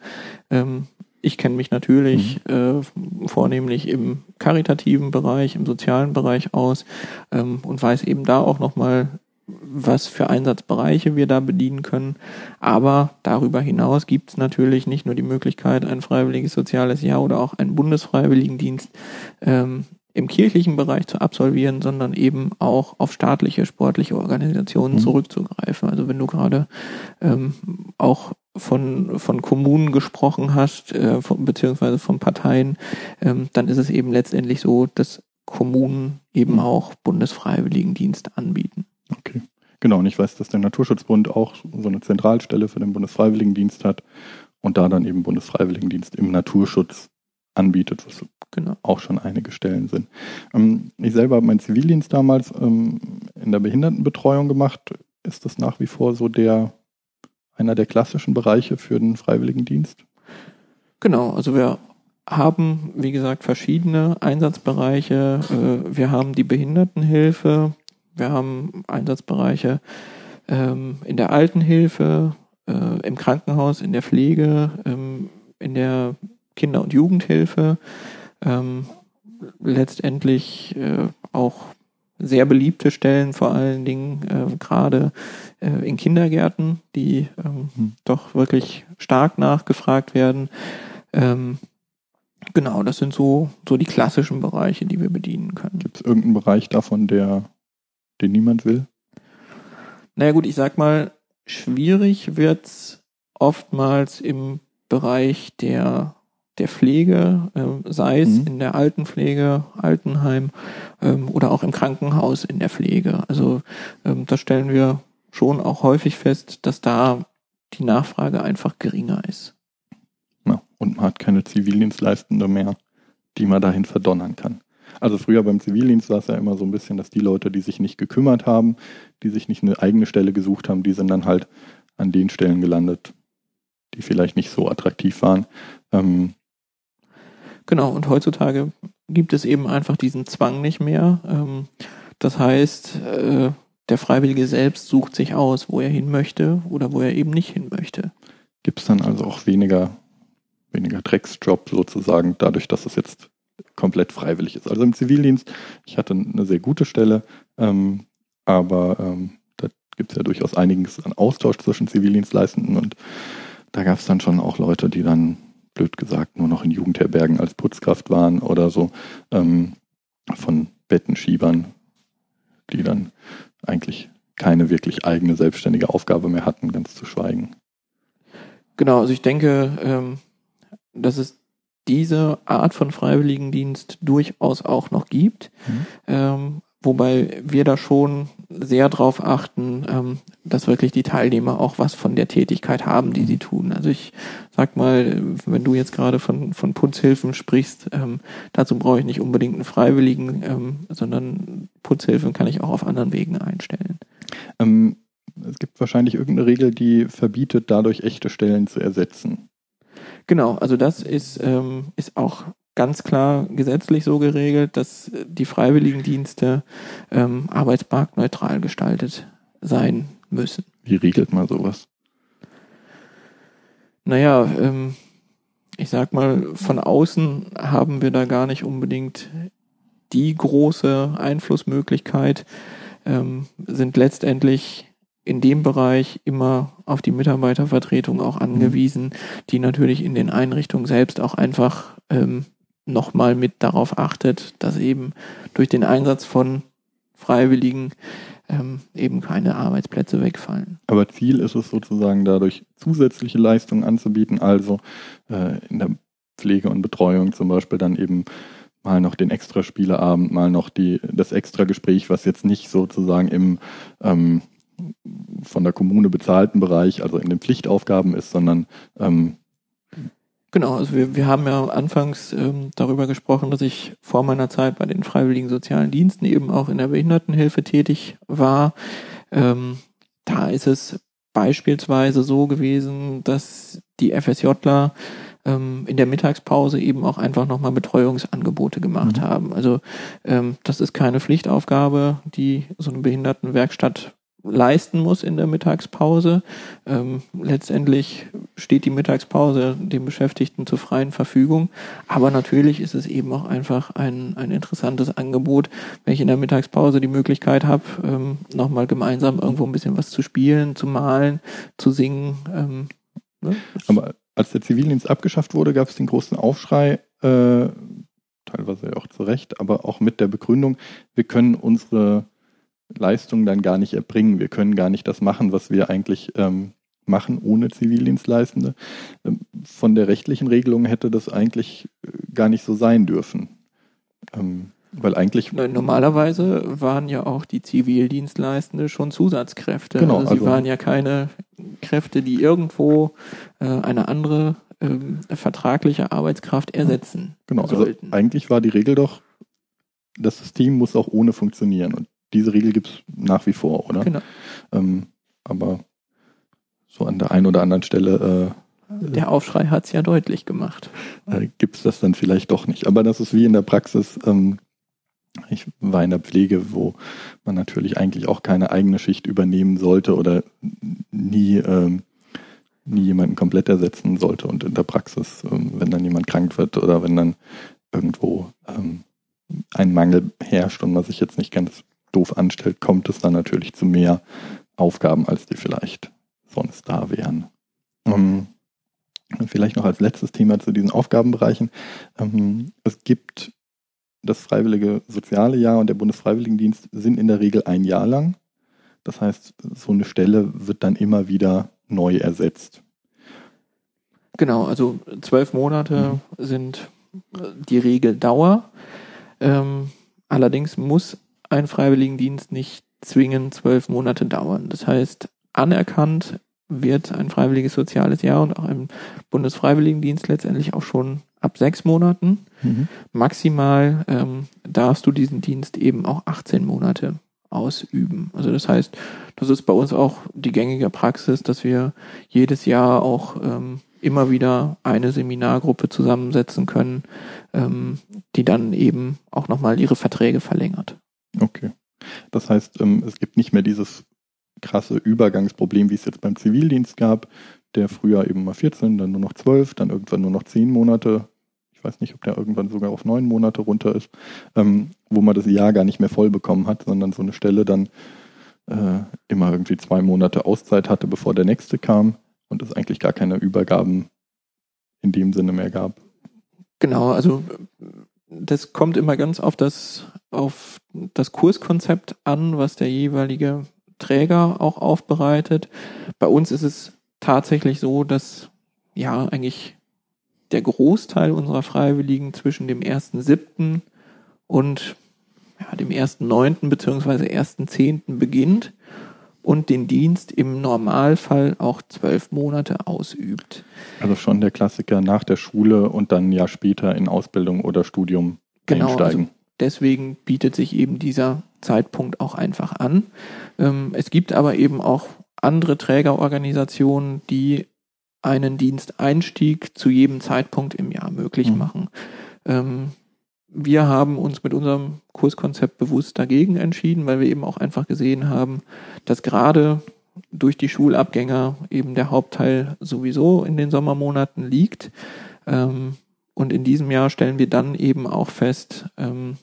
Ähm, ich kenne mich natürlich mhm. äh, vornehmlich im karitativen Bereich, im sozialen Bereich aus ähm, und weiß eben da auch nochmal, was für Einsatzbereiche wir da bedienen können. Aber darüber hinaus gibt es natürlich nicht nur die Möglichkeit, ein freiwilliges soziales Jahr oder auch einen Bundesfreiwilligendienst ähm, im kirchlichen Bereich zu absolvieren, sondern eben auch auf staatliche, sportliche Organisationen mhm. zurückzugreifen. Also wenn du gerade ähm, auch von, von Kommunen gesprochen hast, äh, von, beziehungsweise von Parteien, ähm, dann ist es eben letztendlich so, dass Kommunen eben mhm. auch Bundesfreiwilligendienst anbieten. Okay. Genau, und ich weiß, dass der Naturschutzbund auch so eine Zentralstelle für den Bundesfreiwilligendienst hat und da dann eben Bundesfreiwilligendienst im Naturschutz anbietet, was genau. auch schon einige Stellen sind. Ähm, ich selber habe meinen Zivildienst damals ähm, in der Behindertenbetreuung gemacht. Ist das nach wie vor so der einer der klassischen Bereiche für den Freiwilligendienst? Genau, also wir haben, wie gesagt, verschiedene Einsatzbereiche. Äh, wir haben die Behindertenhilfe, wir haben Einsatzbereiche ähm, in der Altenhilfe, äh, im Krankenhaus, in der Pflege, ähm, in der Kinder- und Jugendhilfe, ähm, letztendlich äh, auch sehr beliebte Stellen, vor allen Dingen äh, gerade äh, in Kindergärten, die ähm, hm. doch wirklich stark nachgefragt werden. Ähm, genau, das sind so, so die klassischen Bereiche, die wir bedienen können. Gibt es irgendeinen Bereich davon, der, den niemand will? Naja gut, ich sag mal, schwierig wird's oftmals im Bereich der der Pflege, äh, sei es mhm. in der Altenpflege, Altenheim ähm, oder auch im Krankenhaus in der Pflege. Also ähm, da stellen wir schon auch häufig fest, dass da die Nachfrage einfach geringer ist. Ja, und man hat keine Zivildienstleistende mehr, die man dahin verdonnern kann. Also früher beim Zivildienst war es ja immer so ein bisschen, dass die Leute, die sich nicht gekümmert haben, die sich nicht eine eigene Stelle gesucht haben, die sind dann halt an den Stellen gelandet, die vielleicht nicht so attraktiv waren. Ähm, genau, und heutzutage gibt es eben einfach diesen Zwang nicht mehr. Ähm, das heißt, äh, der Freiwillige selbst sucht sich aus, wo er hin möchte oder wo er eben nicht hin möchte. Gibt es dann also auch weniger, weniger Drecksjob sozusagen, dadurch, dass es jetzt komplett freiwillig ist. Also im Zivildienst, ich hatte eine sehr gute Stelle, ähm, aber ähm, da gibt es ja durchaus einiges an Austausch zwischen Zivildienstleistenden und da gab es dann schon auch Leute, die dann, blöd gesagt, nur noch in Jugendherbergen als Putzkraft waren oder so, ähm, von Bettenschiebern, die dann eigentlich keine wirklich eigene selbstständige Aufgabe mehr hatten, ganz zu schweigen. Genau, also ich denke, ähm, dass es diese Art von Freiwilligendienst durchaus auch noch gibt. Mhm. Ähm, wobei wir da schon sehr darauf achten, ähm, dass wirklich die Teilnehmer auch was von der Tätigkeit haben, die sie tun. Also ich sag mal, wenn du jetzt gerade von, von Putzhilfen sprichst, ähm, dazu brauche ich nicht unbedingt einen Freiwilligen, ähm, sondern Putzhilfen kann ich auch auf anderen Wegen einstellen. Ähm, es gibt wahrscheinlich irgendeine Regel, die verbietet, dadurch echte Stellen zu ersetzen. Genau, also das ist, ähm, ist auch ganz klar gesetzlich so geregelt, dass die Freiwilligendienste ähm, arbeitsmarktneutral gestaltet sein müssen. Wie regelt man sowas? Naja, ähm, ich sag mal, von außen haben wir da gar nicht unbedingt die große Einflussmöglichkeit, ähm, sind letztendlich in dem Bereich immer auf die Mitarbeitervertretung auch angewiesen, die natürlich in den Einrichtungen selbst auch einfach ähm, nochmal mit darauf achtet, dass eben durch den Einsatz von Freiwilligen ähm, eben keine Arbeitsplätze wegfallen. Aber Ziel ist es sozusagen dadurch zusätzliche Leistungen anzubieten, also äh, in der Pflege und Betreuung zum Beispiel dann eben mal noch den extra Spieleabend, mal noch die, das extra Gespräch, was jetzt nicht sozusagen im ähm, von der Kommune bezahlten Bereich, also in den Pflichtaufgaben ist, sondern ähm, Genau, also wir, wir haben ja anfangs ähm, darüber gesprochen, dass ich vor meiner Zeit bei den Freiwilligen Sozialen Diensten eben auch in der Behindertenhilfe tätig war. Ähm, da ist es beispielsweise so gewesen, dass die FSJler ähm, in der Mittagspause eben auch einfach nochmal Betreuungsangebote gemacht mhm. haben. Also ähm, das ist keine Pflichtaufgabe, die so eine Behindertenwerkstatt leisten muss in der Mittagspause. Ähm, letztendlich steht die Mittagspause dem Beschäftigten zur freien Verfügung. Aber natürlich ist es eben auch einfach ein, ein interessantes Angebot, wenn ich in der Mittagspause die Möglichkeit habe, ähm, nochmal gemeinsam irgendwo ein bisschen was zu spielen, zu malen, zu singen. Ähm, ne? Aber als der Zivildienst abgeschafft wurde, gab es den großen Aufschrei, äh, teilweise auch zu Recht, aber auch mit der Begründung, wir können unsere Leistung dann gar nicht erbringen. Wir können gar nicht das machen, was wir eigentlich ähm, machen ohne Zivildienstleistende. Ähm, von der rechtlichen Regelung hätte das eigentlich äh, gar nicht so sein dürfen. Ähm, weil eigentlich. Normalerweise waren ja auch die Zivildienstleistende schon Zusatzkräfte. Genau, also sie also, waren ja keine Kräfte, die irgendwo äh, eine andere äh, vertragliche Arbeitskraft ersetzen. Genau, also sollten. also eigentlich war die Regel doch, das System muss auch ohne funktionieren. Und diese Regel gibt es nach wie vor, oder? Genau. Ähm, aber so an der einen oder anderen Stelle. Äh, der Aufschrei hat es ja deutlich gemacht. Äh, gibt es das dann vielleicht doch nicht. Aber das ist wie in der Praxis. Ähm, ich war in der Pflege, wo man natürlich eigentlich auch keine eigene Schicht übernehmen sollte oder nie, ähm, nie jemanden komplett ersetzen sollte. Und in der Praxis, ähm, wenn dann jemand krank wird oder wenn dann irgendwo ähm, ein Mangel herrscht und man sich jetzt nicht ganz doof anstellt, kommt es dann natürlich zu mehr Aufgaben, als die vielleicht sonst da wären. Ähm, vielleicht noch als letztes Thema zu diesen Aufgabenbereichen. Ähm, es gibt das Freiwillige Soziale Jahr und der Bundesfreiwilligendienst sind in der Regel ein Jahr lang. Das heißt, so eine Stelle wird dann immer wieder neu ersetzt. Genau, also zwölf Monate mhm. sind die Regeldauer. Ähm, allerdings muss ein Freiwilligendienst nicht zwingend zwölf Monate dauern. Das heißt, anerkannt wird ein freiwilliges soziales Jahr und auch im Bundesfreiwilligendienst letztendlich auch schon ab sechs Monaten. Mhm. Maximal ähm, darfst du diesen Dienst eben auch 18 Monate ausüben. Also das heißt, das ist bei uns auch die gängige Praxis, dass wir jedes Jahr auch ähm, immer wieder eine Seminargruppe zusammensetzen können, ähm, die dann eben auch nochmal ihre Verträge verlängert. Okay. Das heißt, ähm, es gibt nicht mehr dieses krasse Übergangsproblem, wie es jetzt beim Zivildienst gab, der früher eben mal 14, dann nur noch 12, dann irgendwann nur noch 10 Monate. Ich weiß nicht, ob der irgendwann sogar auf 9 Monate runter ist, ähm, wo man das Jahr gar nicht mehr voll bekommen hat, sondern so eine Stelle dann äh, immer irgendwie zwei Monate Auszeit hatte, bevor der nächste kam und es eigentlich gar keine Übergaben in dem Sinne mehr gab. Genau, also das kommt immer ganz auf das, auf das Kurskonzept an, was der jeweilige Träger auch aufbereitet. Bei uns ist es tatsächlich so, dass ja eigentlich der Großteil unserer Freiwilligen zwischen dem 1.7. und ja, dem 1.9. bzw. 1.10. beginnt und den Dienst im Normalfall auch zwölf Monate ausübt. Also schon der Klassiker nach der Schule und dann ein Jahr später in Ausbildung oder Studium genau, also einsteigen. Also deswegen bietet sich eben dieser Zeitpunkt auch einfach an. Ähm, es gibt aber eben auch andere Trägerorganisationen, die einen Diensteinstieg zu jedem Zeitpunkt im Jahr möglich mhm. machen. Ähm, wir haben uns mit unserem Kurskonzept bewusst dagegen entschieden, weil wir eben auch einfach gesehen haben, dass gerade durch die Schulabgänger eben der Hauptteil sowieso in den Sommermonaten liegt. Ähm, und in diesem Jahr stellen wir dann eben auch fest, ähm,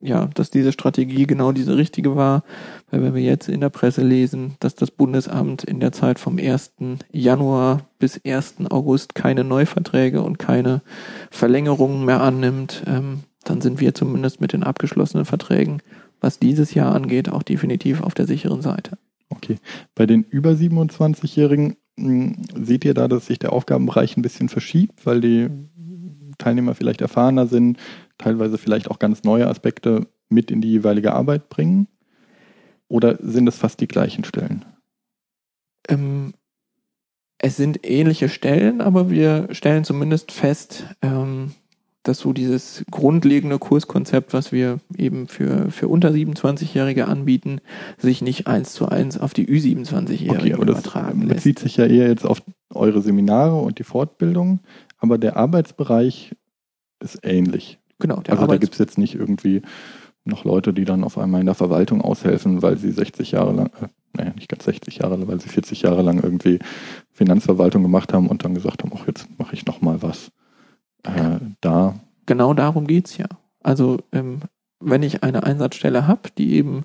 ja, dass diese Strategie genau diese richtige war, weil wenn wir jetzt in der Presse lesen, dass das Bundesamt in der Zeit vom 1. Januar bis 1. August keine Neuverträge und keine Verlängerungen mehr annimmt, ähm, dann sind wir zumindest mit den abgeschlossenen Verträgen, was dieses Jahr angeht, auch definitiv auf der sicheren Seite. Okay. Bei den über 27-Jährigen hm, seht ihr da, dass sich der Aufgabenbereich ein bisschen verschiebt, weil die Teilnehmer vielleicht erfahrener sind, teilweise vielleicht auch ganz neue Aspekte mit in die jeweilige Arbeit bringen? Oder sind es fast die gleichen Stellen? Ähm, es sind ähnliche Stellen, aber wir stellen zumindest fest, ähm, dass so dieses grundlegende Kurskonzept, was wir eben für, für unter 27-Jährige anbieten, sich nicht eins zu eins auf die Ü27-Jährigen okay, übertragen das bezieht sich ja eher jetzt auf eure Seminare und die Fortbildung, aber der Arbeitsbereich ist ähnlich. Genau. also Arbeits da gibt es jetzt nicht irgendwie noch Leute, die dann auf einmal in der Verwaltung aushelfen, weil sie 60 Jahre lang, äh, naja, nicht ganz 60 Jahre, weil sie 40 Jahre lang irgendwie Finanzverwaltung gemacht haben und dann gesagt haben, ach, jetzt mache ich nochmal was äh, da. Genau darum geht's ja. Also ähm, wenn ich eine Einsatzstelle habe, die eben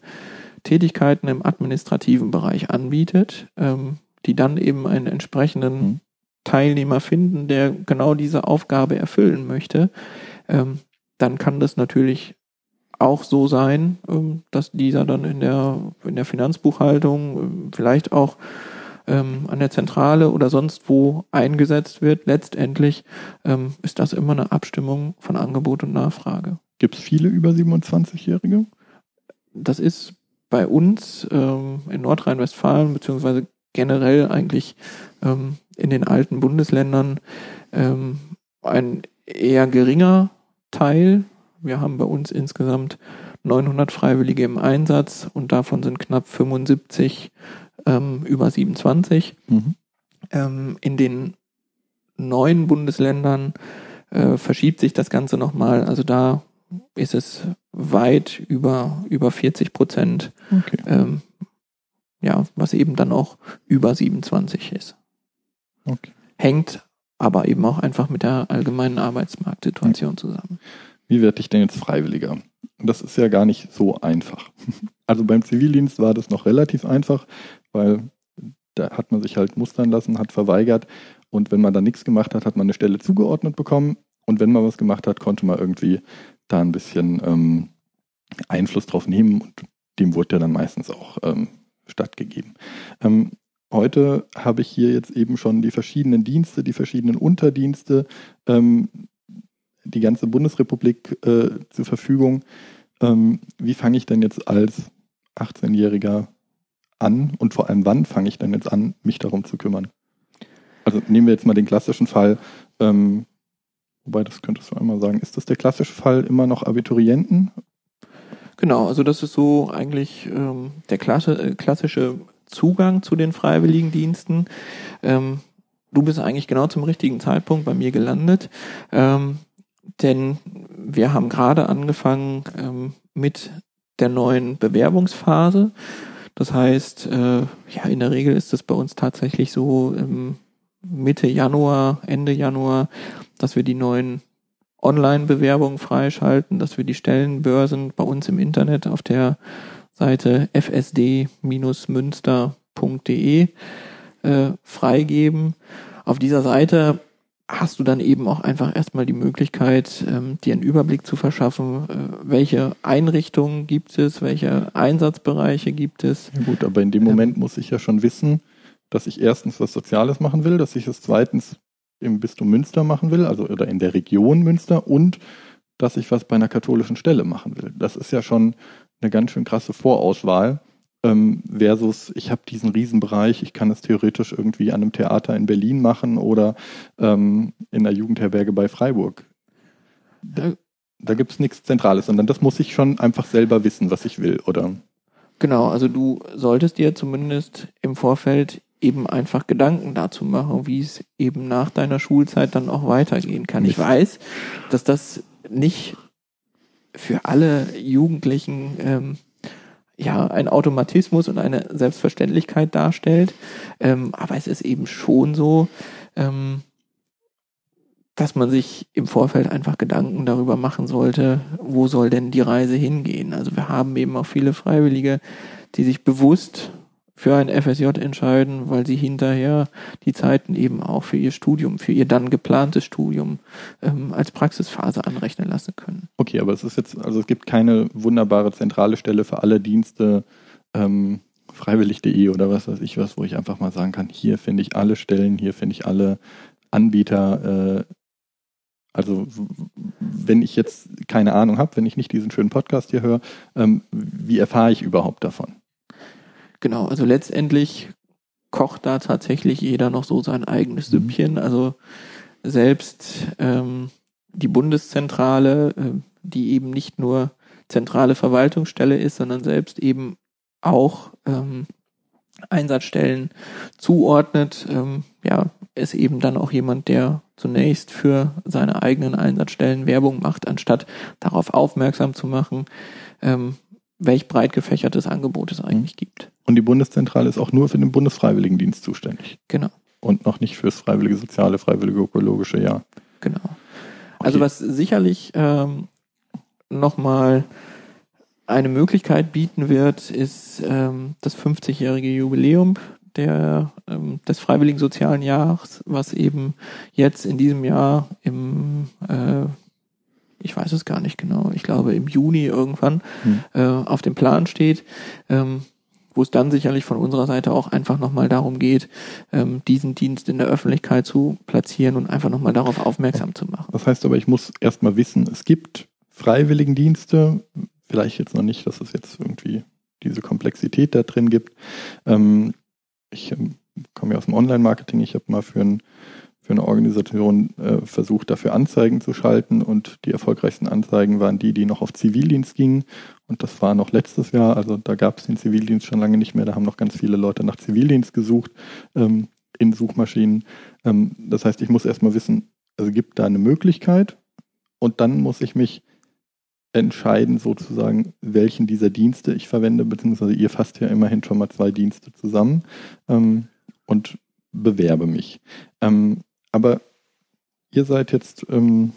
Tätigkeiten im administrativen Bereich anbietet, ähm, die dann eben einen entsprechenden mhm. Teilnehmer finden, der genau diese Aufgabe erfüllen möchte, ähm, dann kann das natürlich auch so sein, ähm, dass dieser dann in der, in der Finanzbuchhaltung ähm, vielleicht auch ähm, an der Zentrale oder sonst wo eingesetzt wird, letztendlich ähm, ist das immer eine Abstimmung von Angebot und Nachfrage. Gibt es viele über 27-Jährige? Das ist bei uns ähm, in Nordrhein-Westfalen beziehungsweise generell eigentlich ähm, in den alten Bundesländern ähm, ein eher geringer Teil. Wir haben bei uns insgesamt 900 Freiwillige im Einsatz und davon sind knapp 75 ähm, über 27. Mhm. Ähm, in den neuen Bundesländern äh, verschiebt sich das Ganze nochmal. Also da ist es weit über, über 40 Prozent. Okay. Ähm, ja, was eben dann auch über 27 ist. Okay. Hängt aber eben auch einfach mit der allgemeinen Arbeitsmarktsituation zusammen. Wie werde ich denn jetzt Freiwilliger? Das ist ja gar nicht so einfach. Also beim Zivildienst war das noch relativ einfach, weil da hat man sich halt mustern lassen, hat verweigert und wenn man da nichts gemacht hat, hat man eine Stelle zugeordnet bekommen und wenn man was gemacht hat, konnte man irgendwie da ein bisschen ähm, Einfluss drauf nehmen und dem wurde ja dann meistens auch ähm, stattgegeben. Ähm, heute habe ich hier jetzt eben schon die verschiedenen Dienste, die verschiedenen Unterdienste, ähm, die ganze Bundesrepublik äh, zur Verfügung. Ähm, wie fange ich denn jetzt als 18-Jähriger an und vor allem wann fange ich denn jetzt an, mich darum zu kümmern? Also nehmen wir jetzt mal den klassischen Fall, ähm, wobei das könntest du einmal sagen, ist das der klassische Fall immer noch Abiturienten? Genau, also das ist so eigentlich ähm, der äh, klassische Zugang zu den Freiwilligendiensten. Ähm, du bist eigentlich genau zum richtigen Zeitpunkt bei mir gelandet, ähm, denn wir haben gerade angefangen ähm, mit der neuen Bewerbungsphase. Das heißt, äh, ja, in der Regel ist es bei uns tatsächlich so ähm, Mitte Januar, Ende Januar, dass wir die neuen Online-Bewerbungen freischalten, dass wir die Stellenbörsen bei uns im Internet auf der Seite fsd-münster.de äh, freigeben. Auf dieser Seite hast du dann eben auch einfach erstmal die Möglichkeit, ähm, dir einen Überblick zu verschaffen, äh, welche Einrichtungen gibt es, welche Einsatzbereiche gibt es. Ja gut, aber in dem Moment ähm, muss ich ja schon wissen, dass ich erstens was Soziales machen will, dass ich es zweitens im Bistum Münster machen will, also oder in der Region Münster und dass ich was bei einer katholischen Stelle machen will. Das ist ja schon eine ganz schön krasse Vorauswahl ähm, versus ich habe diesen Riesenbereich, ich kann es theoretisch irgendwie an einem Theater in Berlin machen oder ähm, in der Jugendherberge bei Freiburg. Da, da gibt es nichts Zentrales, sondern das muss ich schon einfach selber wissen, was ich will, oder? Genau, also du solltest dir zumindest im Vorfeld eben einfach Gedanken dazu machen, wie es eben nach deiner Schulzeit dann auch weitergehen kann. Ich weiß, dass das nicht für alle Jugendlichen ähm, ja ein Automatismus und eine Selbstverständlichkeit darstellt. Ähm, aber es ist eben schon so, ähm, dass man sich im Vorfeld einfach Gedanken darüber machen sollte, wo soll denn die Reise hingehen. Also wir haben eben auch viele Freiwillige, die sich bewusst für ein FSJ entscheiden, weil sie hinterher die Zeiten eben auch für ihr Studium, für ihr dann geplantes Studium ähm, als Praxisphase anrechnen lassen können. Okay, aber es ist jetzt, also es gibt keine wunderbare zentrale Stelle für alle Dienste, ähm, freiwillig.de oder was weiß ich was, wo ich einfach mal sagen kann, hier finde ich alle Stellen, hier finde ich alle Anbieter, äh, also wenn ich jetzt keine Ahnung habe, wenn ich nicht diesen schönen Podcast hier höre, ähm, wie erfahre ich überhaupt davon? Genau, also letztendlich kocht da tatsächlich jeder noch so sein eigenes mhm. Süppchen. Also selbst ähm, die Bundeszentrale, äh, die eben nicht nur zentrale Verwaltungsstelle ist, sondern selbst eben auch ähm, Einsatzstellen zuordnet, ähm, ja, ist eben dann auch jemand, der zunächst für seine eigenen Einsatzstellen Werbung macht, anstatt darauf aufmerksam zu machen, ähm, welch breit gefächertes Angebot es eigentlich mhm. gibt. Und die Bundeszentrale ist auch nur für den Bundesfreiwilligendienst zuständig. Genau. Und noch nicht fürs freiwillige soziale, freiwillige ökologische Jahr. Genau. Also okay. was sicherlich ähm, nochmal eine Möglichkeit bieten wird, ist ähm, das 50-jährige Jubiläum der, ähm, des Freiwilligen Sozialen Jahres, was eben jetzt in diesem Jahr im äh, ich weiß es gar nicht genau, ich glaube im Juni irgendwann hm. äh, auf dem Plan steht, ähm, wo es dann sicherlich von unserer Seite auch einfach nochmal darum geht, ähm, diesen Dienst in der Öffentlichkeit zu platzieren und einfach nochmal darauf aufmerksam zu machen. Das heißt aber, ich muss erstmal wissen, es gibt Freiwilligendienste, vielleicht jetzt noch nicht, dass es jetzt irgendwie diese Komplexität da drin gibt. Ähm, ich ähm, komme ja aus dem Online-Marketing, ich habe mal für ein für eine Organisation äh, versucht, dafür Anzeigen zu schalten. Und die erfolgreichsten Anzeigen waren die, die noch auf Zivildienst gingen. Und das war noch letztes Jahr, also da gab es den Zivildienst schon lange nicht mehr, da haben noch ganz viele Leute nach Zivildienst gesucht ähm, in Suchmaschinen. Ähm, das heißt, ich muss erstmal wissen, also gibt da eine Möglichkeit? Und dann muss ich mich entscheiden sozusagen, welchen dieser Dienste ich verwende, beziehungsweise ihr fasst ja immerhin schon mal zwei Dienste zusammen ähm, und bewerbe mich. Ähm, aber ihr seid jetzt ähm,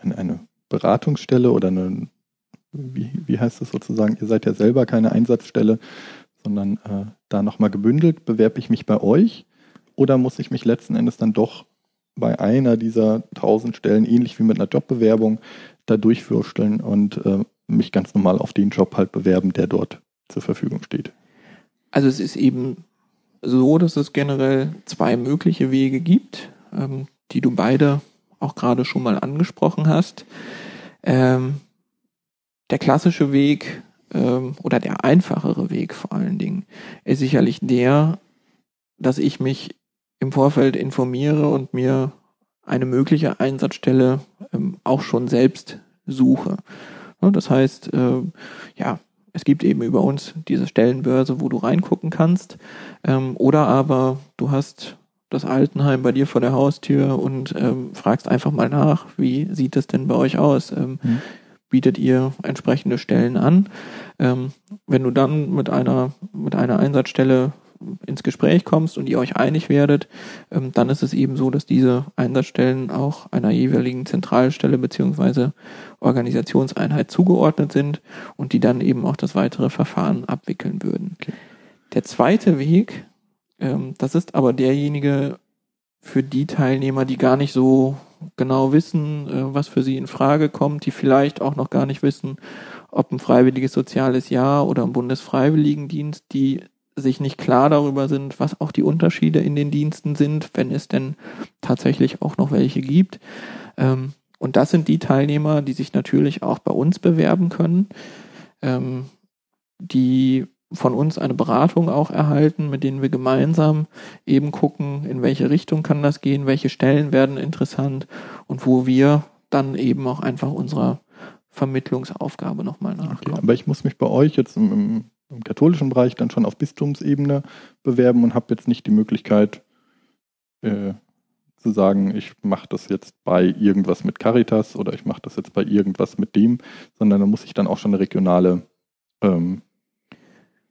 eine Beratungsstelle oder eine, wie, wie heißt das sozusagen, ihr seid ja selber keine Einsatzstelle, sondern äh, da nochmal gebündelt, bewerbe ich mich bei euch oder muss ich mich letzten Endes dann doch bei einer dieser tausend Stellen, ähnlich wie mit einer Jobbewerbung, da durchwürsteln und äh, mich ganz normal auf den Job halt bewerben, der dort zur Verfügung steht? Also es ist eben so, dass es generell zwei mögliche Wege gibt, ähm, die du beide auch gerade schon mal angesprochen hast. Ähm, der klassische Weg ähm, oder der einfachere Weg vor allen Dingen ist sicherlich der, dass ich mich im Vorfeld informiere und mir eine mögliche Einsatzstelle ähm, auch schon selbst suche. Ja, das heißt, äh, ja, es gibt eben über uns diese Stellenbörse, wo du reingucken kannst. Ähm, oder aber du hast das Altenheim bei dir vor der Haustür und ähm, fragst einfach mal nach, wie sieht es denn bei euch aus? Ähm, mhm. Bietet ihr entsprechende Stellen an? Ähm, wenn du dann mit einer, mit einer Einsatzstelle ins Gespräch kommst und ihr euch einig werdet, ähm, dann ist es eben so, dass diese Einsatzstellen auch einer jeweiligen Zentralstelle beziehungsweise Organisationseinheit zugeordnet sind und die dann eben auch das weitere Verfahren abwickeln würden. Okay. Der zweite Weg, ähm, das ist aber derjenige für die Teilnehmer, die gar nicht so genau wissen, äh, was für sie in Frage kommt, die vielleicht auch noch gar nicht wissen, ob ein freiwilliges soziales Jahr oder ein Bundesfreiwilligendienst, die sich nicht klar darüber sind, was auch die Unterschiede in den Diensten sind, wenn es denn tatsächlich auch noch welche gibt. Ähm, und das sind die Teilnehmer, die sich natürlich auch bei uns bewerben können, ähm, die von uns eine Beratung auch erhalten, mit denen wir gemeinsam eben gucken, in welche Richtung kann das gehen, welche Stellen werden interessant und wo wir dann eben auch einfach unserer Vermittlungsaufgabe nochmal nachkommen. Okay, aber ich muss mich bei euch jetzt im, im im katholischen Bereich dann schon auf Bistumsebene bewerben und habe jetzt nicht die Möglichkeit äh, zu sagen, ich mache das jetzt bei irgendwas mit Caritas oder ich mache das jetzt bei irgendwas mit dem, sondern da muss ich dann auch schon eine regionale. Ähm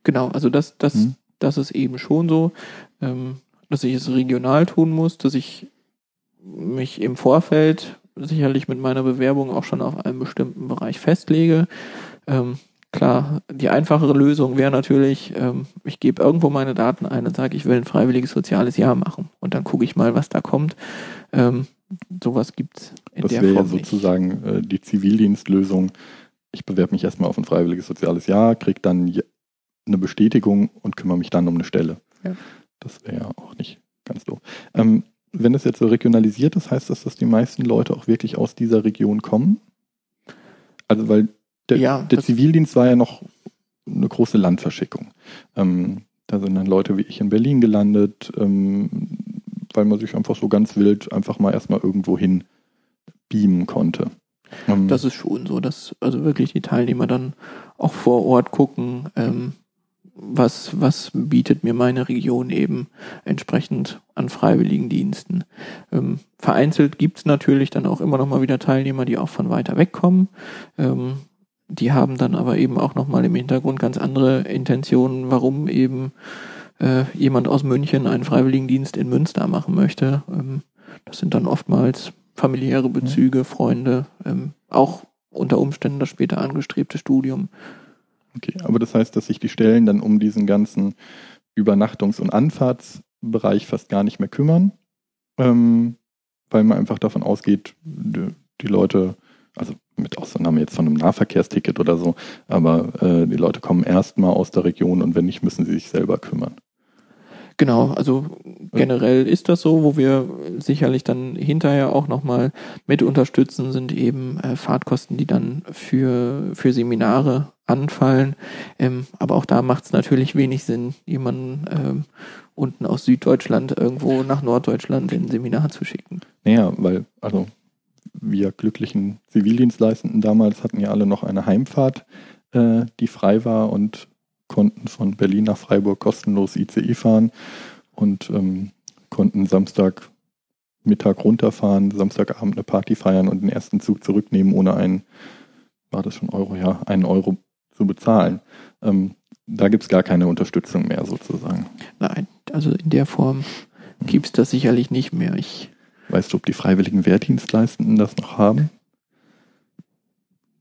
genau, also das, das, hm? das ist eben schon so, ähm, dass ich es regional tun muss, dass ich mich im Vorfeld sicherlich mit meiner Bewerbung auch schon auf einen bestimmten Bereich festlege. Ähm, Klar, die einfachere Lösung wäre natürlich, ähm, ich gebe irgendwo meine Daten ein und sage, ich will ein freiwilliges soziales Jahr machen. Und dann gucke ich mal, was da kommt. Ähm, sowas gibt's in das der Form. Das wäre sozusagen äh, die Zivildienstlösung. Ich bewerbe mich erstmal auf ein freiwilliges soziales Jahr, kriege dann eine Bestätigung und kümmere mich dann um eine Stelle. Ja. Das wäre ja auch nicht ganz doof. Ähm, wenn es jetzt so regionalisiert ist, heißt das, dass die meisten Leute auch wirklich aus dieser Region kommen? Also, weil der, ja, der Zivildienst war ja noch eine große Landverschickung. Ähm, da sind dann Leute wie ich in Berlin gelandet, ähm, weil man sich einfach so ganz wild einfach mal erstmal irgendwo hin beamen konnte. Ähm, das ist schon so, dass also wirklich die Teilnehmer dann auch vor Ort gucken, ähm, was, was bietet mir meine Region eben entsprechend an Freiwilligendiensten. Ähm, vereinzelt gibt's natürlich dann auch immer noch mal wieder Teilnehmer, die auch von weiter weg kommen. Ähm, die haben dann aber eben auch nochmal im Hintergrund ganz andere Intentionen, warum eben äh, jemand aus München einen Freiwilligendienst in Münster machen möchte. Ähm, das sind dann oftmals familiäre Bezüge, Freunde, ähm, auch unter Umständen das später angestrebte Studium. Okay, aber das heißt, dass sich die Stellen dann um diesen ganzen Übernachtungs- und Anfahrtsbereich fast gar nicht mehr kümmern, ähm, weil man einfach davon ausgeht, die, die Leute, also mit Ausnahme jetzt von einem Nahverkehrsticket oder so, aber äh, die Leute kommen erstmal aus der Region und wenn nicht, müssen sie sich selber kümmern. Genau, also generell ist das so, wo wir sicherlich dann hinterher auch nochmal mit unterstützen, sind eben äh, Fahrtkosten, die dann für, für Seminare anfallen. Ähm, aber auch da macht es natürlich wenig Sinn, jemanden ähm, unten aus Süddeutschland irgendwo nach Norddeutschland in ein Seminar zu schicken. Naja, weil, also wir glücklichen Zivildienstleistenden damals hatten ja alle noch eine Heimfahrt, äh, die frei war und konnten von Berlin nach Freiburg kostenlos ICE fahren und ähm, konnten Samstag Mittag runterfahren, Samstagabend eine Party feiern und den ersten Zug zurücknehmen, ohne einen, war das schon Euro, ja, einen Euro zu bezahlen. Ähm, da gibt es gar keine Unterstützung mehr sozusagen. Nein, also in der Form gibt es das sicherlich nicht mehr. Ich Weißt du, ob die freiwilligen Wehrdienstleistenden das noch haben?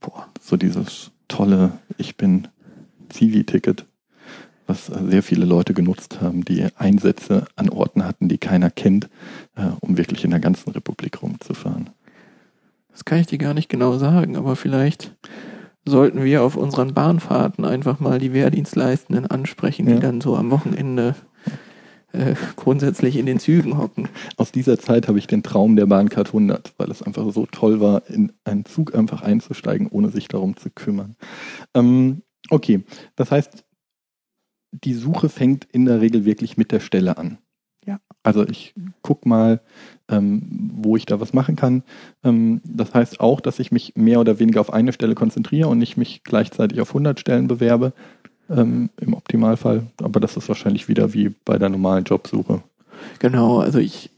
Boah, so dieses tolle Ich bin Zivi-Ticket, was sehr viele Leute genutzt haben, die Einsätze an Orten hatten, die keiner kennt, äh, um wirklich in der ganzen Republik rumzufahren. Das kann ich dir gar nicht genau sagen, aber vielleicht sollten wir auf unseren Bahnfahrten einfach mal die Wehrdienstleistenden ansprechen, die ja. dann so am Wochenende äh, grundsätzlich in den Zügen hocken. Aus dieser Zeit habe ich den Traum der Bahncard 100, weil es einfach so toll war, in einen Zug einfach einzusteigen, ohne sich darum zu kümmern. Ähm, Okay, das heißt, die Suche fängt in der Regel wirklich mit der Stelle an. Ja. Also ich gucke mal, ähm, wo ich da was machen kann. Ähm, das heißt auch, dass ich mich mehr oder weniger auf eine Stelle konzentriere und nicht mich gleichzeitig auf 100 Stellen bewerbe, ähm, im Optimalfall. Aber das ist wahrscheinlich wieder wie bei der normalen Jobsuche. Genau, also ich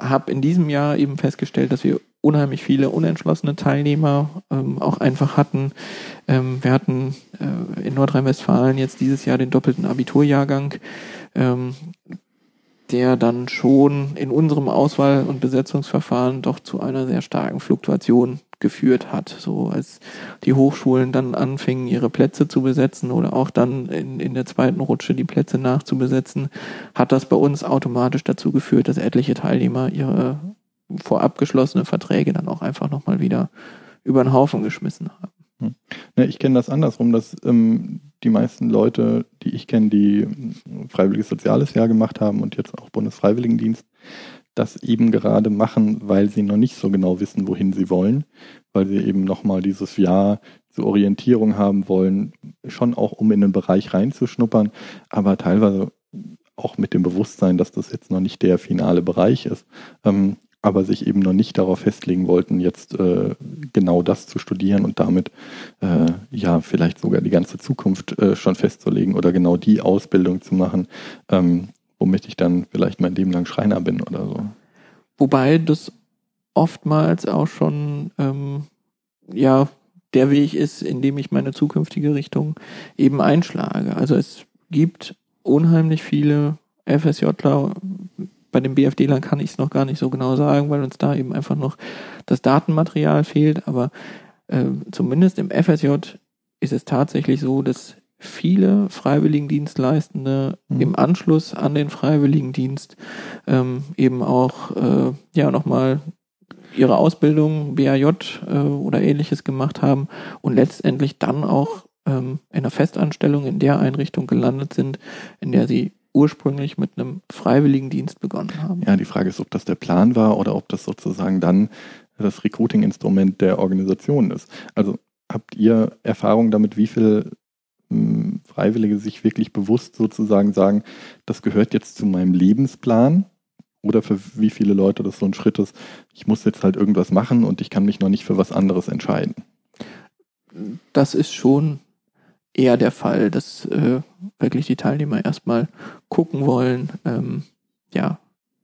habe in diesem Jahr eben festgestellt, dass wir unheimlich viele unentschlossene Teilnehmer ähm, auch einfach hatten. Ähm, wir hatten äh, in Nordrhein-Westfalen jetzt dieses Jahr den doppelten Abiturjahrgang, ähm, der dann schon in unserem Auswahl- und Besetzungsverfahren doch zu einer sehr starken Fluktuation geführt hat. So als die Hochschulen dann anfingen, ihre Plätze zu besetzen oder auch dann in, in der zweiten Rutsche die Plätze nachzubesetzen, hat das bei uns automatisch dazu geführt, dass etliche Teilnehmer ihre vorab geschlossene Verträge dann auch einfach nochmal wieder über den Haufen geschmissen haben. Hm. Ja, ich kenne das andersrum, dass ähm, die meisten Leute, die ich kenne, die freiwilliges soziales Jahr gemacht haben und jetzt auch Bundesfreiwilligendienst, das eben gerade machen, weil sie noch nicht so genau wissen, wohin sie wollen, weil sie eben nochmal dieses Jahr zur Orientierung haben wollen, schon auch um in den Bereich reinzuschnuppern, aber teilweise auch mit dem Bewusstsein, dass das jetzt noch nicht der finale Bereich ist. Ähm, aber sich eben noch nicht darauf festlegen wollten, jetzt äh, genau das zu studieren und damit äh, ja vielleicht sogar die ganze Zukunft äh, schon festzulegen oder genau die Ausbildung zu machen, ähm, womit ich dann vielleicht mein Leben lang Schreiner bin oder so. Wobei das oftmals auch schon ähm, ja der Weg ist, in dem ich meine zukünftige Richtung eben einschlage. Also es gibt unheimlich viele FSJler, bei den BFD-Lern kann ich es noch gar nicht so genau sagen, weil uns da eben einfach noch das Datenmaterial fehlt. Aber äh, zumindest im FSJ ist es tatsächlich so, dass viele Freiwilligendienstleistende mhm. im Anschluss an den Freiwilligendienst ähm, eben auch äh, ja nochmal ihre Ausbildung BAJ äh, oder ähnliches gemacht haben und letztendlich dann auch ähm, in einer Festanstellung in der Einrichtung gelandet sind, in der sie ursprünglich mit einem Freiwilligendienst begonnen haben. Ja, die Frage ist, ob das der Plan war oder ob das sozusagen dann das Recruiting-Instrument der Organisation ist. Also habt ihr Erfahrung damit, wie viel hm, Freiwillige sich wirklich bewusst sozusagen sagen, das gehört jetzt zu meinem Lebensplan? Oder für wie viele Leute das so ein Schritt ist, ich muss jetzt halt irgendwas machen und ich kann mich noch nicht für was anderes entscheiden? Das ist schon eher der Fall, dass äh, wirklich die Teilnehmer erstmal gucken wollen, ähm, ja,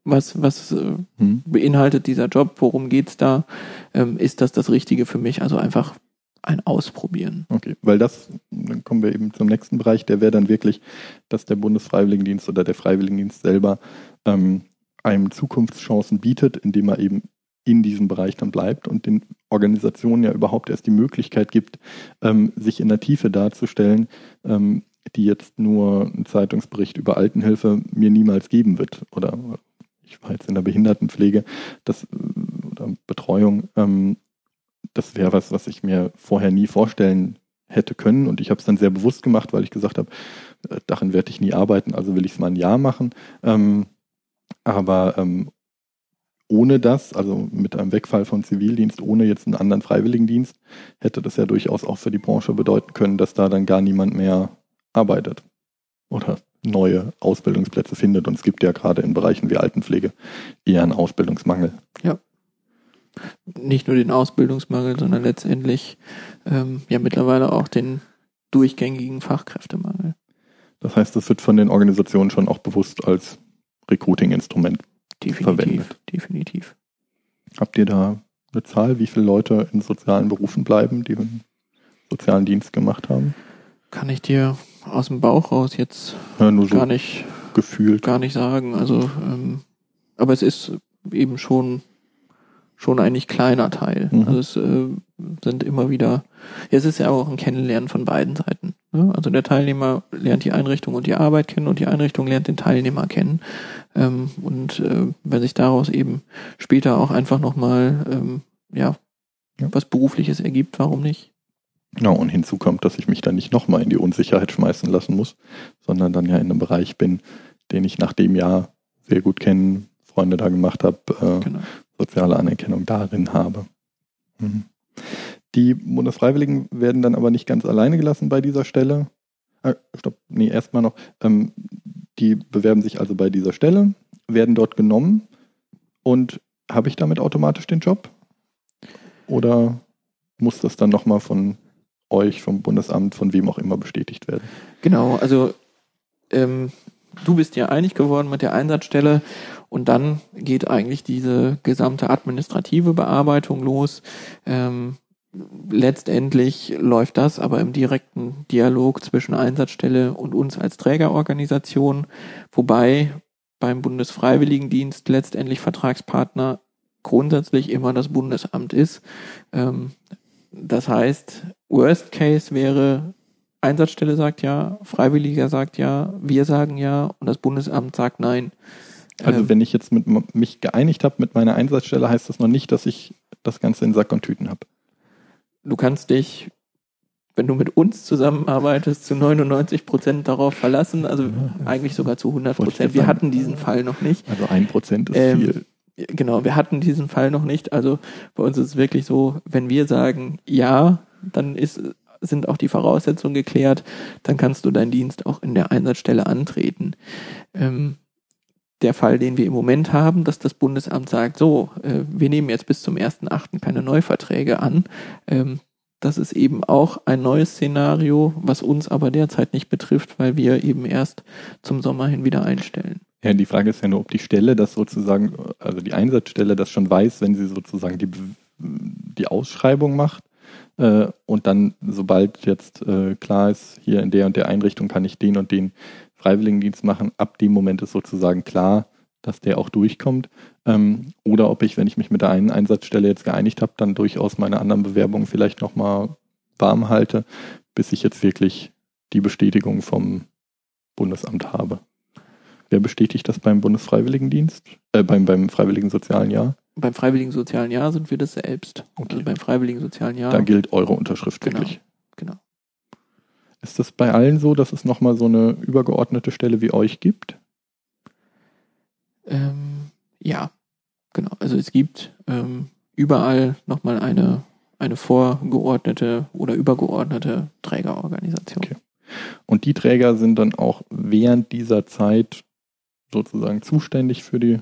was, was äh, hm. beinhaltet dieser Job, worum geht's da, ähm, ist das das Richtige für mich, also einfach ein Ausprobieren. Okay, weil das, dann kommen wir eben zum nächsten Bereich, der wäre dann wirklich, dass der Bundesfreiwilligendienst oder der Freiwilligendienst selber ähm, einem Zukunftschancen bietet, indem er eben in diesem Bereich dann bleibt und den Organisationen ja überhaupt erst die Möglichkeit gibt, ähm, sich in der Tiefe darzustellen, ähm, die jetzt nur ein Zeitungsbericht über Altenhilfe mir niemals geben wird. Oder ich war jetzt in der Behindertenpflege das, oder Betreuung. Ähm, das wäre was, was ich mir vorher nie vorstellen hätte können. Und ich habe es dann sehr bewusst gemacht, weil ich gesagt habe, äh, darin werde ich nie arbeiten, also will ich es mal ein Jahr machen. Ähm, aber ähm, ohne das, also mit einem Wegfall von Zivildienst, ohne jetzt einen anderen Freiwilligendienst, hätte das ja durchaus auch für die Branche bedeuten können, dass da dann gar niemand mehr arbeitet oder neue Ausbildungsplätze findet. Und es gibt ja gerade in Bereichen wie Altenpflege eher einen Ausbildungsmangel. Ja. Nicht nur den Ausbildungsmangel, sondern letztendlich ähm, ja mittlerweile auch den durchgängigen Fachkräftemangel. Das heißt, das wird von den Organisationen schon auch bewusst als Recruiting-Instrument verwendet. Definitiv. Habt ihr da eine Zahl, wie viele Leute in sozialen Berufen bleiben, die einen sozialen Dienst gemacht haben? Kann ich dir aus dem Bauch raus jetzt ja, so gar nicht gefühlt gar nicht sagen. Also, ähm, aber es ist eben schon schon ein nicht kleiner Teil. Mhm. Also es äh, sind immer wieder, ja, es ist ja auch ein Kennenlernen von beiden Seiten. Ne? Also der Teilnehmer lernt die Einrichtung und die Arbeit kennen und die Einrichtung lernt den Teilnehmer kennen. Ähm, und äh, wenn sich daraus eben später auch einfach nochmal ähm, ja, ja, was Berufliches ergibt, warum nicht? Ja, und hinzu kommt, dass ich mich dann nicht nochmal in die Unsicherheit schmeißen lassen muss, sondern dann ja in einem Bereich bin, den ich nach dem Jahr sehr gut kennen, Freunde da gemacht habe, äh, genau soziale Anerkennung darin habe. Mhm. Die Bundesfreiwilligen werden dann aber nicht ganz alleine gelassen bei dieser Stelle. Äh, stopp, nee, erstmal noch. Ähm, die bewerben sich also bei dieser Stelle, werden dort genommen und habe ich damit automatisch den Job? Oder muss das dann nochmal von euch, vom Bundesamt, von wem auch immer bestätigt werden? Genau, also ähm, du bist ja einig geworden mit der Einsatzstelle und dann geht eigentlich diese gesamte administrative Bearbeitung los. Ähm, letztendlich läuft das aber im direkten Dialog zwischen Einsatzstelle und uns als Trägerorganisation, wobei beim Bundesfreiwilligendienst letztendlich Vertragspartner grundsätzlich immer das Bundesamt ist. Ähm, das heißt, Worst Case wäre, Einsatzstelle sagt ja, Freiwilliger sagt ja, wir sagen ja und das Bundesamt sagt nein. Also ähm, wenn ich jetzt mit, mich geeinigt habe mit meiner Einsatzstelle, heißt das noch nicht, dass ich das Ganze in Sack und Tüten habe. Du kannst dich, wenn du mit uns zusammenarbeitest, zu 99 Prozent darauf verlassen, also ja, eigentlich sogar zu 100 Prozent. Wir hatten diesen Fall noch nicht. Also ein Prozent ist ähm, viel. Genau, wir hatten diesen Fall noch nicht. Also bei uns ist es wirklich so, wenn wir sagen ja, dann ist, sind auch die Voraussetzungen geklärt, dann kannst du deinen Dienst auch in der Einsatzstelle antreten. Ähm, der Fall, den wir im Moment haben, dass das Bundesamt sagt, so, äh, wir nehmen jetzt bis zum 1.8. keine Neuverträge an. Ähm, das ist eben auch ein neues Szenario, was uns aber derzeit nicht betrifft, weil wir eben erst zum Sommer hin wieder einstellen. Ja, die Frage ist ja nur, ob die Stelle das sozusagen, also die Einsatzstelle das schon weiß, wenn sie sozusagen die, die Ausschreibung macht. Äh, und dann, sobald jetzt äh, klar ist, hier in der und der Einrichtung kann ich den und den Freiwilligendienst machen, ab dem Moment ist sozusagen klar, dass der auch durchkommt. Ähm, oder ob ich, wenn ich mich mit der einen Einsatzstelle jetzt geeinigt habe, dann durchaus meine anderen Bewerbungen vielleicht nochmal warm halte, bis ich jetzt wirklich die Bestätigung vom Bundesamt habe. Wer bestätigt das beim Bundesfreiwilligendienst? Äh, beim, beim Freiwilligen Sozialen Jahr? Beim Freiwilligen Sozialen Jahr sind wir das selbst. Okay. Also beim Freiwilligen Sozialen Jahr. Da gilt eure Unterschrift genau, wirklich. Genau. Ist das bei allen so, dass es nochmal so eine übergeordnete Stelle wie euch gibt? Ähm, ja, genau. Also es gibt ähm, überall nochmal eine, eine vorgeordnete oder übergeordnete Trägerorganisation. Okay. Und die Träger sind dann auch während dieser Zeit sozusagen zuständig für die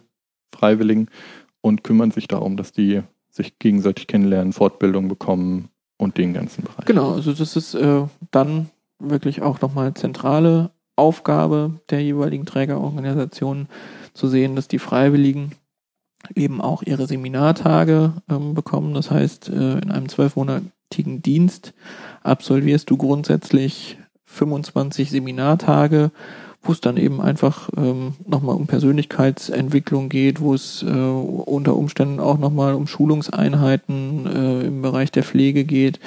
Freiwilligen und kümmern sich darum, dass die sich gegenseitig kennenlernen, Fortbildung bekommen und den ganzen Bereich. Genau, also das ist äh, dann wirklich auch nochmal zentrale Aufgabe der jeweiligen Trägerorganisationen zu sehen, dass die Freiwilligen eben auch ihre Seminartage ähm, bekommen. Das heißt, äh, in einem zwölfmonatigen Dienst absolvierst du grundsätzlich 25 Seminartage, wo es dann eben einfach ähm, nochmal um Persönlichkeitsentwicklung geht, wo es äh, unter Umständen auch nochmal um Schulungseinheiten äh, im Bereich der Pflege geht,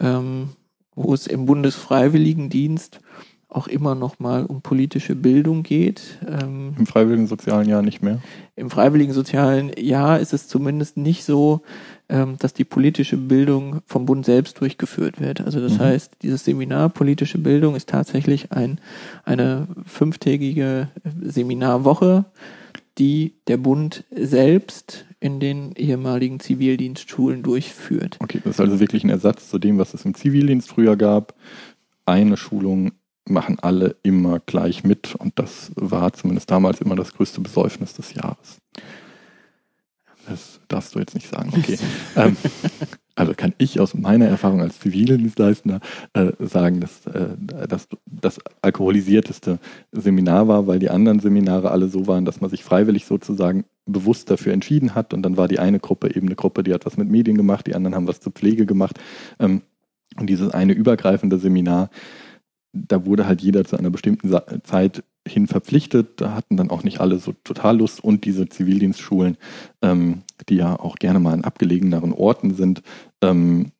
ähm, wo es im Bundesfreiwilligendienst auch immer noch mal um politische Bildung geht. Ähm, Im freiwilligen sozialen Jahr nicht mehr? Im freiwilligen sozialen Jahr ist es zumindest nicht so, ähm, dass die politische Bildung vom Bund selbst durchgeführt wird. Also das mhm. heißt, dieses Seminar politische Bildung ist tatsächlich ein, eine fünftägige Seminarwoche, die der Bund selbst in den ehemaligen Zivildienstschulen durchführt. Okay, das ist also wirklich ein Ersatz zu dem, was es im Zivildienst früher gab. Eine Schulung machen alle immer gleich mit und das war zumindest damals immer das größte Besäufnis des Jahres. Das darfst du jetzt nicht sagen. Okay. ähm, also kann ich aus meiner Erfahrung als Zivildienstleister äh, sagen, dass äh, das das alkoholisierteste Seminar war, weil die anderen Seminare alle so waren, dass man sich freiwillig sozusagen bewusst dafür entschieden hat und dann war die eine Gruppe eben eine Gruppe, die hat was mit Medien gemacht, die anderen haben was zur Pflege gemacht. Ähm, und dieses eine übergreifende Seminar, da wurde halt jeder zu einer bestimmten Zeit hin verpflichtet. Da hatten dann auch nicht alle so total Lust und diese Zivildienstschulen, ähm, die ja auch gerne mal in abgelegeneren Orten sind, ähm,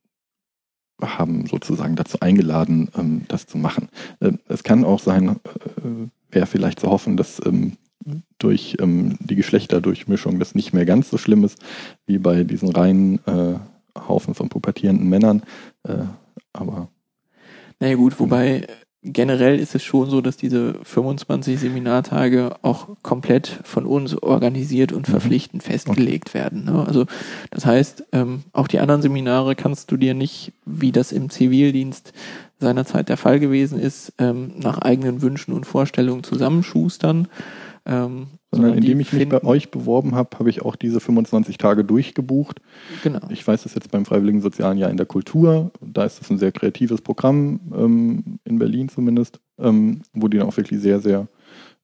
haben sozusagen dazu eingeladen, ähm, das zu machen. Äh, es kann auch sein, äh, wäre vielleicht zu hoffen, dass ähm, durch ähm, die Geschlechterdurchmischung das nicht mehr ganz so schlimm ist wie bei diesen reinen äh, Haufen von pubertierenden Männern. Äh, aber naja gut, wobei generell ist es schon so, dass diese 25 Seminartage auch komplett von uns organisiert und mhm. verpflichtend festgelegt werden. Ne? Also das heißt, ähm, auch die anderen Seminare kannst du dir nicht, wie das im Zivildienst seinerzeit der Fall gewesen ist, ähm, nach eigenen Wünschen und Vorstellungen zusammenschustern. Ähm, sondern indem ich mich bei euch beworben habe, habe ich auch diese 25 Tage durchgebucht. Genau. Ich weiß das jetzt beim Freiwilligen Sozialen Jahr in der Kultur. Da ist es ein sehr kreatives Programm, ähm, in Berlin zumindest, ähm, wo die dann auch wirklich sehr, sehr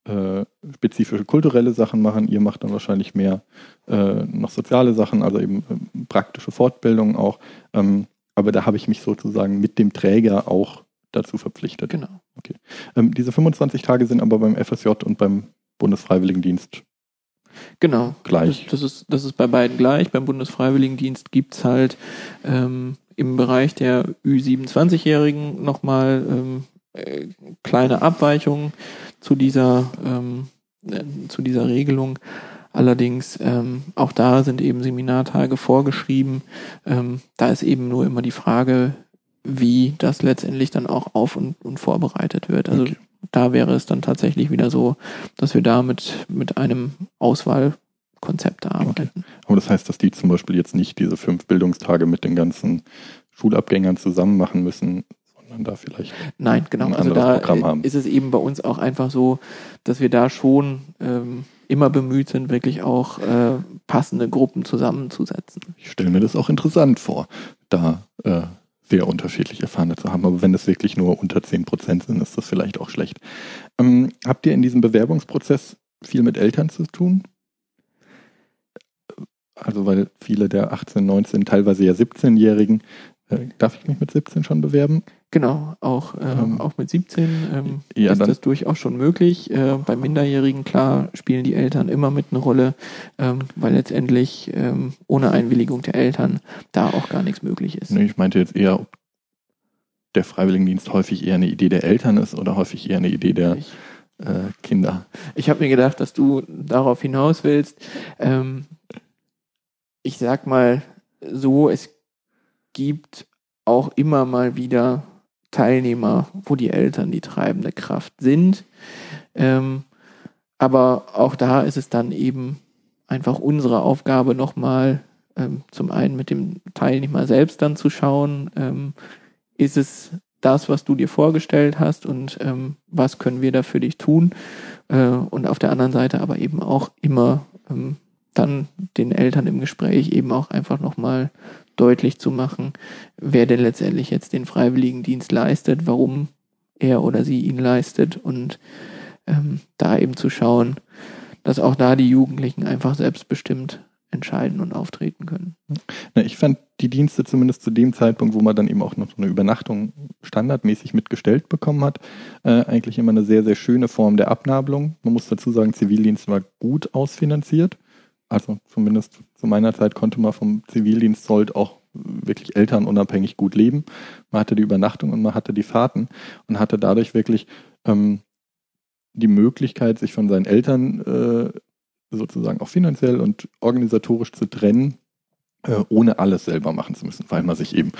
äh, spezifische kulturelle Sachen machen. Ihr macht dann wahrscheinlich mehr äh, noch soziale Sachen, also eben äh, praktische Fortbildungen auch. Ähm, aber da habe ich mich sozusagen mit dem Träger auch dazu verpflichtet. Genau. Okay. Ähm, diese 25 Tage sind aber beim FSJ und beim Bundesfreiwilligendienst genau. gleich. Das, das, ist, das ist bei beiden gleich. Beim Bundesfreiwilligendienst gibt es halt ähm, im Bereich der Ü27-Jährigen nochmal ähm, äh, kleine Abweichungen zu dieser, ähm, äh, zu dieser Regelung. Allerdings ähm, auch da sind eben Seminartage vorgeschrieben. Ähm, da ist eben nur immer die Frage, wie das letztendlich dann auch auf und, und vorbereitet wird. Also okay da wäre es dann tatsächlich wieder so, dass wir da mit, mit einem Auswahlkonzept arbeiten. Okay. Aber das heißt, dass die zum Beispiel jetzt nicht diese fünf Bildungstage mit den ganzen Schulabgängern zusammen machen müssen, sondern da vielleicht Nein, genau. ein also da Programm haben. ist es eben bei uns auch einfach so, dass wir da schon ähm, immer bemüht sind, wirklich auch äh, passende Gruppen zusammenzusetzen. Ich stelle mir das auch interessant vor, da äh, sehr unterschiedlich erfahrene zu haben. Aber wenn es wirklich nur unter 10 Prozent sind, ist das vielleicht auch schlecht. Ähm, habt ihr in diesem Bewerbungsprozess viel mit Eltern zu tun? Also weil viele der 18, 19, teilweise ja 17-Jährigen äh, darf ich mich mit 17 schon bewerben? Genau, auch, äh, ähm, auch mit 17 ähm, ja, ist das durchaus schon möglich. Äh, bei Minderjährigen, klar, spielen die Eltern immer mit eine Rolle, ähm, weil letztendlich ähm, ohne Einwilligung der Eltern da auch gar nichts möglich ist. Nee, ich meinte jetzt eher, ob der Freiwilligendienst häufig eher eine Idee der Eltern ist oder häufig eher eine Idee der äh, Kinder. Ich habe mir gedacht, dass du darauf hinaus willst. Ähm, ich sag mal so, es gibt auch immer mal wieder Teilnehmer, wo die Eltern die treibende Kraft sind. Ähm, aber auch da ist es dann eben einfach unsere Aufgabe nochmal ähm, zum einen mit dem Teilnehmer selbst dann zu schauen, ähm, ist es das, was du dir vorgestellt hast und ähm, was können wir da für dich tun? Äh, und auf der anderen Seite aber eben auch immer ähm, dann den Eltern im Gespräch eben auch einfach nochmal deutlich zu machen, wer denn letztendlich jetzt den Freiwilligendienst leistet, warum er oder sie ihn leistet und ähm, da eben zu schauen, dass auch da die Jugendlichen einfach selbstbestimmt entscheiden und auftreten können. ich fand die Dienste zumindest zu dem Zeitpunkt, wo man dann eben auch noch so eine Übernachtung standardmäßig mitgestellt bekommen hat, äh, eigentlich immer eine sehr, sehr schöne Form der Abnabelung. Man muss dazu sagen, Zivildienst war gut ausfinanziert. Also zumindest zu meiner Zeit konnte man vom Zivildienst Sold auch wirklich elternunabhängig gut leben. Man hatte die Übernachtung und man hatte die Fahrten und hatte dadurch wirklich ähm, die Möglichkeit, sich von seinen Eltern äh, sozusagen auch finanziell und organisatorisch zu trennen, äh, ohne alles selber machen zu müssen, weil man sich eben,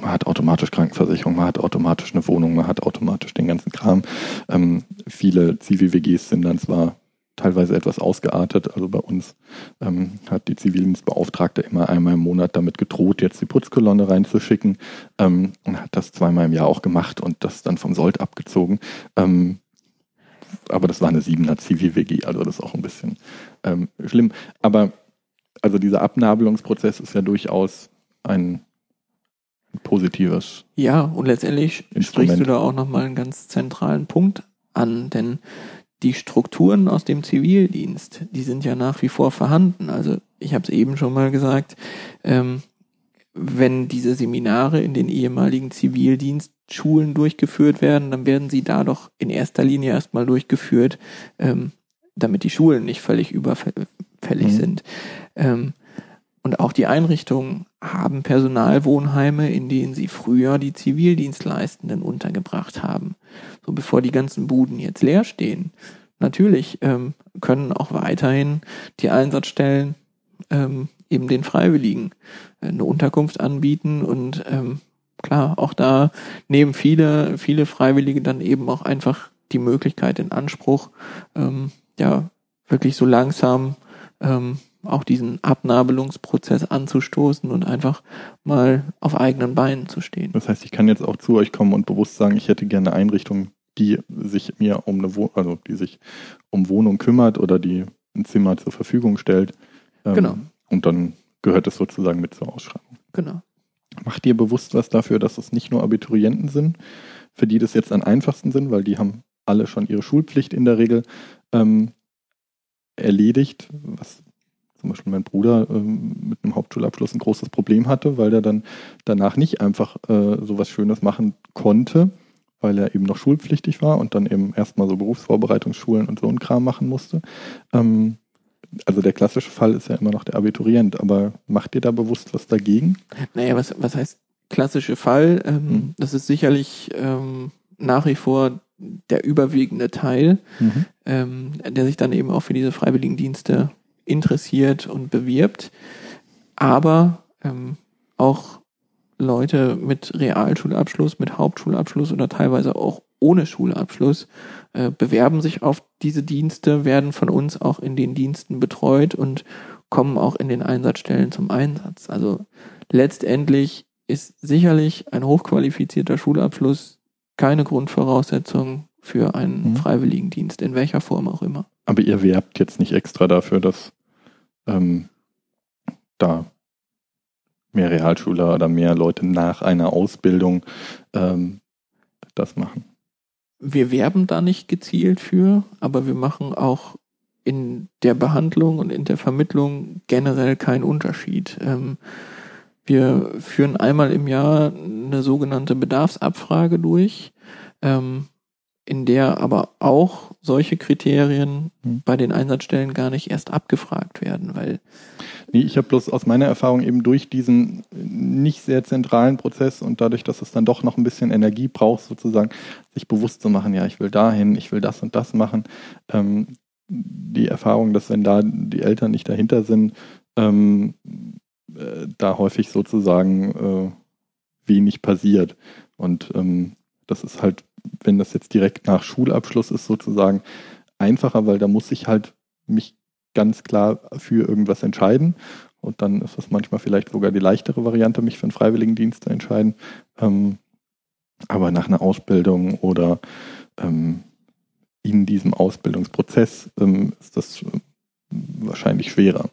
man hat automatisch Krankenversicherung, man hat automatisch eine Wohnung, man hat automatisch den ganzen Kram. Ähm, viele Zivil-WGs sind dann zwar teilweise etwas ausgeartet. Also bei uns ähm, hat die Zivildienstbeauftragte immer einmal im Monat damit gedroht, jetzt die Putzkolonne reinzuschicken ähm, und hat das zweimal im Jahr auch gemacht und das dann vom Sold abgezogen. Ähm, aber das war eine siebener Zivil-WG, also das ist auch ein bisschen ähm, schlimm. Aber also dieser Abnabelungsprozess ist ja durchaus ein positives. Ja, und letztendlich Instrument. sprichst du da auch nochmal einen ganz zentralen Punkt an, denn die Strukturen aus dem Zivildienst, die sind ja nach wie vor vorhanden. Also ich habe es eben schon mal gesagt, ähm, wenn diese Seminare in den ehemaligen Zivildienstschulen durchgeführt werden, dann werden sie da doch in erster Linie erstmal durchgeführt, ähm, damit die Schulen nicht völlig überfällig mhm. sind. Ähm, und auch die Einrichtungen haben Personalwohnheime, in denen sie früher die Zivildienstleistenden untergebracht haben. So bevor die ganzen Buden jetzt leer stehen. Natürlich ähm, können auch weiterhin die Einsatzstellen ähm, eben den Freiwilligen äh, eine Unterkunft anbieten und ähm, klar, auch da nehmen viele, viele Freiwillige dann eben auch einfach die Möglichkeit in Anspruch, ähm, ja, wirklich so langsam ähm, auch diesen Abnabelungsprozess anzustoßen und einfach mal auf eigenen Beinen zu stehen. Das heißt, ich kann jetzt auch zu euch kommen und bewusst sagen, ich hätte gerne eine Einrichtung, die sich mir um eine Wohnung, also die sich um Wohnung kümmert oder die ein Zimmer zur Verfügung stellt. Ähm, genau. Und dann gehört es sozusagen mit zur Ausschreibung. Genau. Macht ihr bewusst was dafür, dass es nicht nur Abiturienten sind, für die das jetzt am einfachsten sind, weil die haben alle schon ihre Schulpflicht in der Regel ähm, erledigt, was zum Beispiel mein Bruder ähm, mit einem Hauptschulabschluss ein großes Problem hatte, weil er dann danach nicht einfach äh, so was Schönes machen konnte, weil er eben noch schulpflichtig war und dann eben erstmal so Berufsvorbereitungsschulen und so ein Kram machen musste. Ähm, also der klassische Fall ist ja immer noch der Abiturient, aber macht ihr da bewusst was dagegen? Naja, was, was heißt klassische Fall? Ähm, mhm. Das ist sicherlich ähm, nach wie vor der überwiegende Teil, mhm. ähm, der sich dann eben auch für diese Freiwilligendienste interessiert und bewirbt. Aber ähm, auch Leute mit Realschulabschluss, mit Hauptschulabschluss oder teilweise auch ohne Schulabschluss äh, bewerben sich auf diese Dienste, werden von uns auch in den Diensten betreut und kommen auch in den Einsatzstellen zum Einsatz. Also letztendlich ist sicherlich ein hochqualifizierter Schulabschluss keine Grundvoraussetzung für einen mhm. Freiwilligendienst, in welcher Form auch immer. Aber ihr werbt jetzt nicht extra dafür, dass ähm, da mehr Realschüler oder mehr Leute nach einer Ausbildung ähm, das machen. Wir werben da nicht gezielt für, aber wir machen auch in der Behandlung und in der Vermittlung generell keinen Unterschied. Ähm, wir führen einmal im Jahr eine sogenannte Bedarfsabfrage durch, ähm, in der aber auch solche Kriterien hm. bei den Einsatzstellen gar nicht erst abgefragt werden, weil Nee, ich habe bloß aus meiner Erfahrung eben durch diesen nicht sehr zentralen Prozess und dadurch, dass es dann doch noch ein bisschen Energie braucht, sozusagen, sich bewusst zu machen, ja, ich will dahin, ich will das und das machen. Ähm, die Erfahrung, dass wenn da die Eltern nicht dahinter sind, ähm, äh, da häufig sozusagen äh, wenig passiert. Und ähm, das ist halt, wenn das jetzt direkt nach Schulabschluss ist, sozusagen einfacher, weil da muss ich halt mich ganz klar für irgendwas entscheiden. Und dann ist es manchmal vielleicht sogar die leichtere Variante, mich für einen Freiwilligendienst zu entscheiden. Ähm, aber nach einer Ausbildung oder ähm, in diesem Ausbildungsprozess ähm, ist das äh, wahrscheinlich schwerer.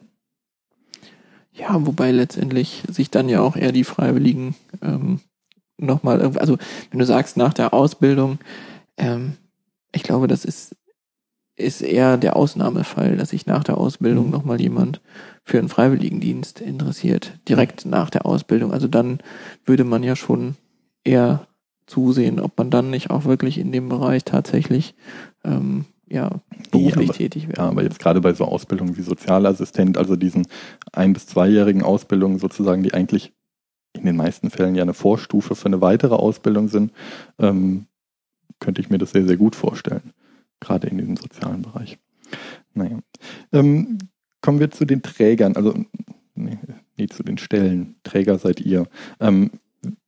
Ja, wobei letztendlich sich dann ja auch eher die Freiwilligen ähm, nochmal, also wenn du sagst nach der Ausbildung, ähm, ich glaube, das ist ist eher der Ausnahmefall, dass sich nach der Ausbildung mhm. nochmal jemand für einen Freiwilligendienst interessiert, direkt nach der Ausbildung. Also dann würde man ja schon eher zusehen, ob man dann nicht auch wirklich in dem Bereich tatsächlich ähm, ja, beruflich nee, aber, tätig wäre. Ja, aber jetzt gerade bei so Ausbildungen wie Sozialassistent, also diesen ein- bis zweijährigen Ausbildungen sozusagen, die eigentlich in den meisten Fällen ja eine Vorstufe für eine weitere Ausbildung sind, ähm, könnte ich mir das sehr, sehr gut vorstellen gerade in diesem sozialen Bereich. Naja. Ähm, kommen wir zu den Trägern, also nee, nee, zu den Stellen. Träger seid ihr. Ähm,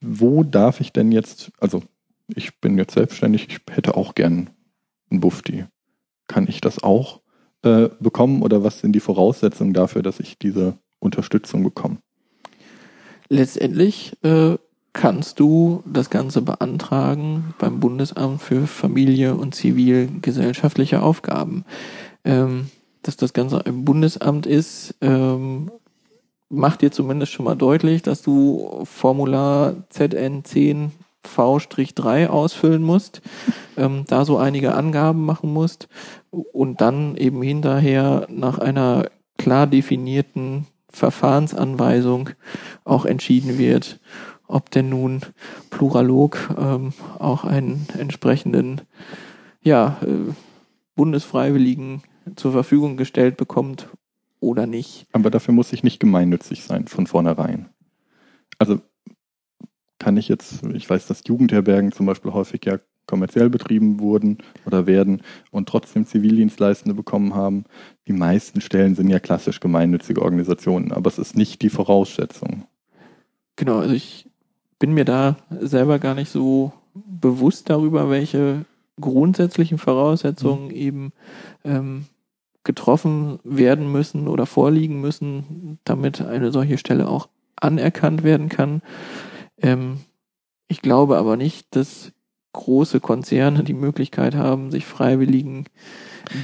wo darf ich denn jetzt, also ich bin jetzt selbstständig, ich hätte auch gern einen Bufti. Kann ich das auch äh, bekommen oder was sind die Voraussetzungen dafür, dass ich diese Unterstützung bekomme? Letztendlich äh, kannst du das Ganze beantragen beim Bundesamt für Familie und zivilgesellschaftliche Aufgaben. Ähm, dass das Ganze ein Bundesamt ist, ähm, macht dir zumindest schon mal deutlich, dass du Formular ZN10 V-3 ausfüllen musst, ähm, da so einige Angaben machen musst und dann eben hinterher nach einer klar definierten Verfahrensanweisung auch entschieden wird, ob denn nun Pluralog ähm, auch einen entsprechenden ja, äh, Bundesfreiwilligen zur Verfügung gestellt bekommt oder nicht. Aber dafür muss ich nicht gemeinnützig sein von vornherein. Also kann ich jetzt, ich weiß, dass Jugendherbergen zum Beispiel häufig ja kommerziell betrieben wurden oder werden und trotzdem Zivildienstleistende bekommen haben. Die meisten Stellen sind ja klassisch gemeinnützige Organisationen, aber es ist nicht die Voraussetzung. Genau, also ich bin mir da selber gar nicht so bewusst darüber, welche grundsätzlichen Voraussetzungen mhm. eben ähm, getroffen werden müssen oder vorliegen müssen, damit eine solche Stelle auch anerkannt werden kann. Ähm, ich glaube aber nicht, dass große Konzerne die Möglichkeit haben, sich freiwilligen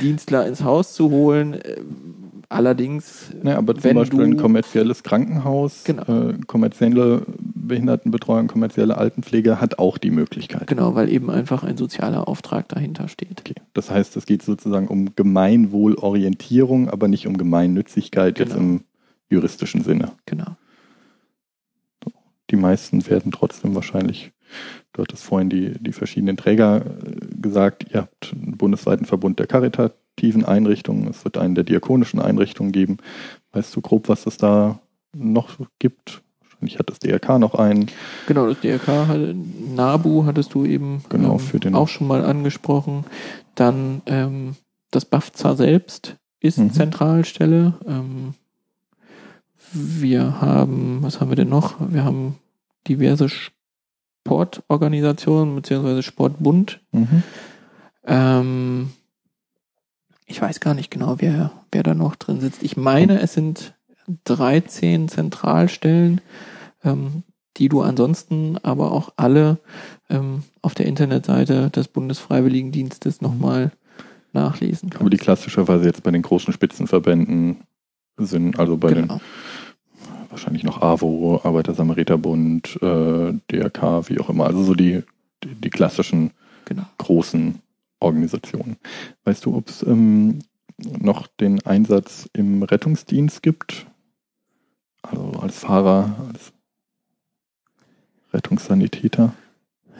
Dienstler ins Haus zu holen. Äh, allerdings, ja, aber zum Beispiel ein kommerzielles Krankenhaus, genau. äh, kommerzielle Behindertenbetreuung, kommerzielle Altenpflege hat auch die Möglichkeit. Genau, weil eben einfach ein sozialer Auftrag dahinter steht. Okay. Das heißt, es geht sozusagen um Gemeinwohlorientierung, aber nicht um Gemeinnützigkeit genau. jetzt im juristischen Sinne. Genau. Die meisten werden trotzdem wahrscheinlich Du hattest vorhin die, die verschiedenen Träger äh, gesagt. Ihr habt einen bundesweiten Verbund der karitativen Einrichtungen. Es wird einen der diakonischen Einrichtungen geben. Weißt du grob, was es da noch gibt? Wahrscheinlich hat das DRK noch einen. Genau, das DRK, NABU hattest du eben genau, ähm, für den auch schon mal angesprochen. Dann ähm, das BAFZA selbst ist mhm. Zentralstelle. Ähm, wir haben, was haben wir denn noch? Wir haben diverse Sportorganisation beziehungsweise Sportbund. Mhm. Ähm, ich weiß gar nicht genau, wer, wer da noch drin sitzt. Ich meine, es sind 13 Zentralstellen, ähm, die du ansonsten aber auch alle ähm, auf der Internetseite des Bundesfreiwilligendienstes nochmal nachlesen kannst. Aber die klassischerweise jetzt bei den großen Spitzenverbänden sind, also bei genau. den wahrscheinlich noch AWO, Arbeiter-Samariter-Bund, äh, DRK, wie auch immer. Also so die, die, die klassischen genau. großen Organisationen. Weißt du, ob es ähm, noch den Einsatz im Rettungsdienst gibt? Also als Fahrer, als Rettungssanitäter?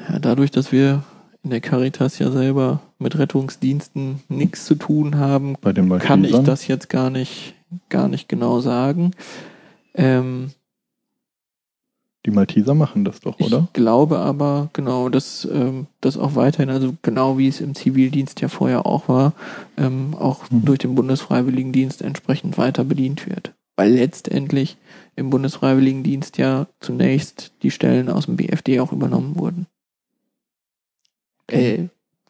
Ja, dadurch, dass wir in der Caritas ja selber mit Rettungsdiensten nichts zu tun haben, kann ich das jetzt gar nicht, gar nicht genau sagen. Ähm, die Malteser machen das doch, oder? Ich glaube aber, genau, dass ähm, das auch weiterhin, also genau wie es im Zivildienst ja vorher auch war, ähm, auch mhm. durch den Bundesfreiwilligendienst entsprechend weiter bedient wird. Weil letztendlich im Bundesfreiwilligendienst ja zunächst die Stellen aus dem BFD auch übernommen wurden. Äh,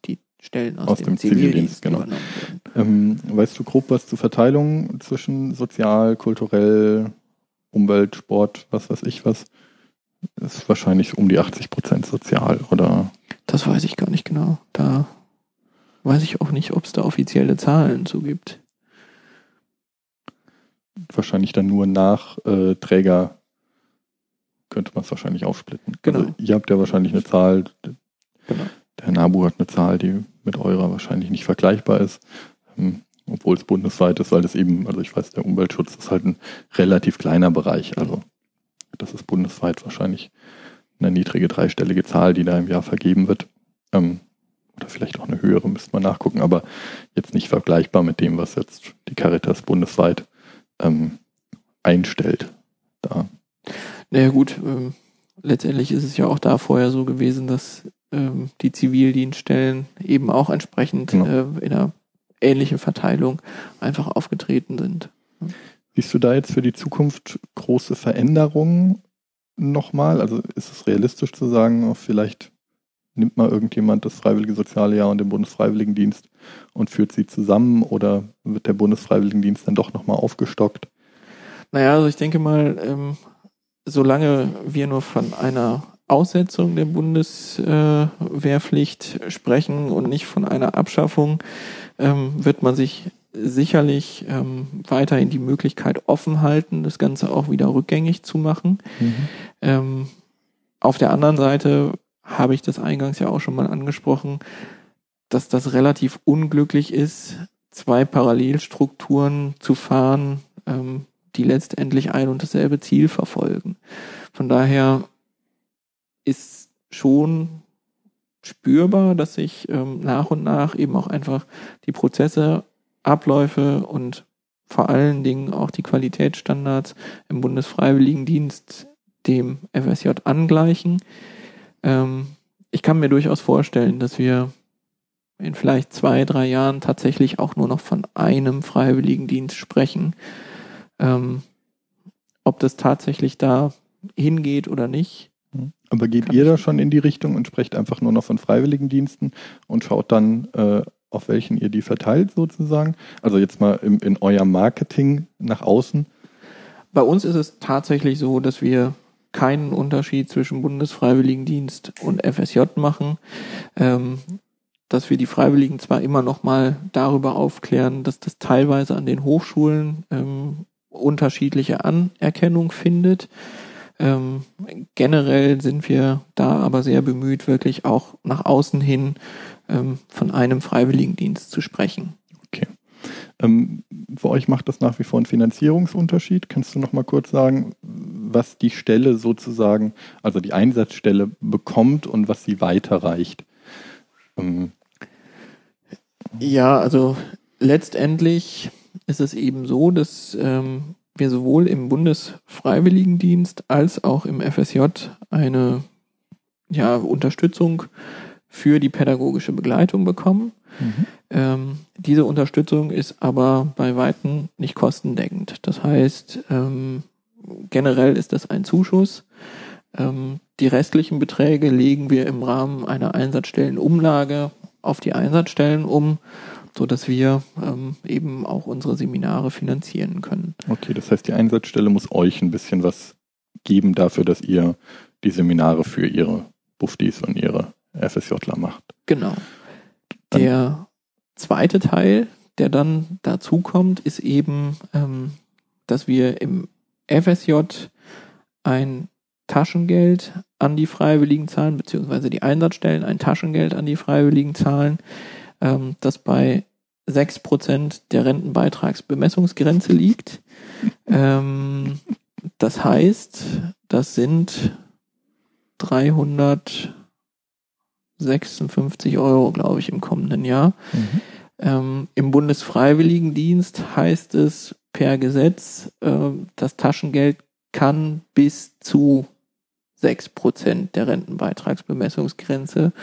die Stellen aus, aus dem, dem, Zivildienst, Zivildienst genau. übernommen wurden. Ähm, weißt du grob was zur Verteilung zwischen sozial, kulturell, Umwelt, Sport, was weiß ich was, ist wahrscheinlich um die 80 Prozent sozial, oder? Das weiß ich gar nicht genau. Da weiß ich auch nicht, ob es da offizielle Zahlen zu gibt. Wahrscheinlich dann nur nach äh, Träger könnte man es wahrscheinlich aufsplitten. Genau. Also ihr habt ja wahrscheinlich eine Zahl, genau. der NABU hat eine Zahl, die mit eurer wahrscheinlich nicht vergleichbar ist. Ähm, obwohl es bundesweit ist, weil das eben, also ich weiß, der Umweltschutz ist halt ein relativ kleiner Bereich. Also das ist bundesweit wahrscheinlich eine niedrige dreistellige Zahl, die da im Jahr vergeben wird. Ähm, oder vielleicht auch eine höhere, müsste man nachgucken, aber jetzt nicht vergleichbar mit dem, was jetzt die Caritas bundesweit ähm, einstellt. Da. Naja gut, ähm, letztendlich ist es ja auch da vorher so gewesen, dass ähm, die Zivildienststellen eben auch entsprechend genau. äh, in einer ähnliche Verteilung einfach aufgetreten sind. Siehst du da jetzt für die Zukunft große Veränderungen nochmal? Also ist es realistisch zu sagen, vielleicht nimmt mal irgendjemand das Freiwillige Soziale Jahr und den Bundesfreiwilligendienst und führt sie zusammen oder wird der Bundesfreiwilligendienst dann doch nochmal aufgestockt? Naja, also ich denke mal, ähm, solange wir nur von einer Aussetzung der Bundeswehrpflicht sprechen und nicht von einer Abschaffung, ähm, wird man sich sicherlich ähm, weiterhin die Möglichkeit offen halten, das Ganze auch wieder rückgängig zu machen. Mhm. Ähm, auf der anderen Seite habe ich das eingangs ja auch schon mal angesprochen, dass das relativ unglücklich ist, zwei Parallelstrukturen zu fahren, ähm, die letztendlich ein und dasselbe Ziel verfolgen. Von daher ist schon spürbar, dass sich ähm, nach und nach eben auch einfach die Prozesse, Abläufe und vor allen Dingen auch die Qualitätsstandards im Bundesfreiwilligendienst dem FSJ angleichen. Ähm, ich kann mir durchaus vorstellen, dass wir in vielleicht zwei, drei Jahren tatsächlich auch nur noch von einem Freiwilligendienst sprechen. Ähm, ob das tatsächlich da hingeht oder nicht, Aber geht ihr da schon in die Richtung und sprecht einfach nur noch von Freiwilligendiensten und schaut dann, äh, auf welchen ihr die verteilt sozusagen? Also jetzt mal im, in euer Marketing nach außen. Bei uns ist es tatsächlich so, dass wir keinen Unterschied zwischen Bundesfreiwilligendienst und FSJ machen. Ähm, dass wir die Freiwilligen zwar immer noch mal darüber aufklären, dass das teilweise an den Hochschulen ähm, unterschiedliche Anerkennung findet. Ähm, generell sind wir da aber sehr bemüht, wirklich auch nach außen hin ähm, von einem Freiwilligendienst zu sprechen. Okay. Ähm, für euch macht das nach wie vor einen Finanzierungsunterschied. Kannst du noch mal kurz sagen, was die Stelle sozusagen, also die Einsatzstelle bekommt und was sie weiterreicht? Ähm, ja, also letztendlich ist es eben so, dass ähm, wir sowohl im Bundesfreiwilligendienst als auch im FSJ eine ja, Unterstützung für die pädagogische Begleitung bekommen. Mhm. Ähm, diese Unterstützung ist aber bei Weitem nicht kostendeckend. Das heißt, ähm, generell ist das ein Zuschuss. Ähm, die restlichen Beträge legen wir im Rahmen einer Einsatzstellenumlage auf die Einsatzstellen um, so dass wir ähm, eben auch unsere Seminare finanzieren können. Okay, das heißt, die Einsatzstelle muss euch ein bisschen was geben dafür, dass ihr die Seminare für ihre Buftis und ihre FSJler macht. Genau. Der zweite Teil, der dann dazu kommt, ist eben, ähm, dass wir im FSJ ein Taschengeld an die Freiwilligen zahlen, beziehungsweise die Einsatzstellen ein Taschengeld an die Freiwilligen zahlen, ähm, das bei 6% der Rentenbeitragsbemessungsgrenze liegt. ähm, das heißt, das sind 356 Euro, glaube ich, im kommenden Jahr. Mhm. Ähm, Im Bundesfreiwilligendienst heißt es per Gesetz, äh, das Taschengeld kann bis zu 6% der Rentenbeitragsbemessungsgrenze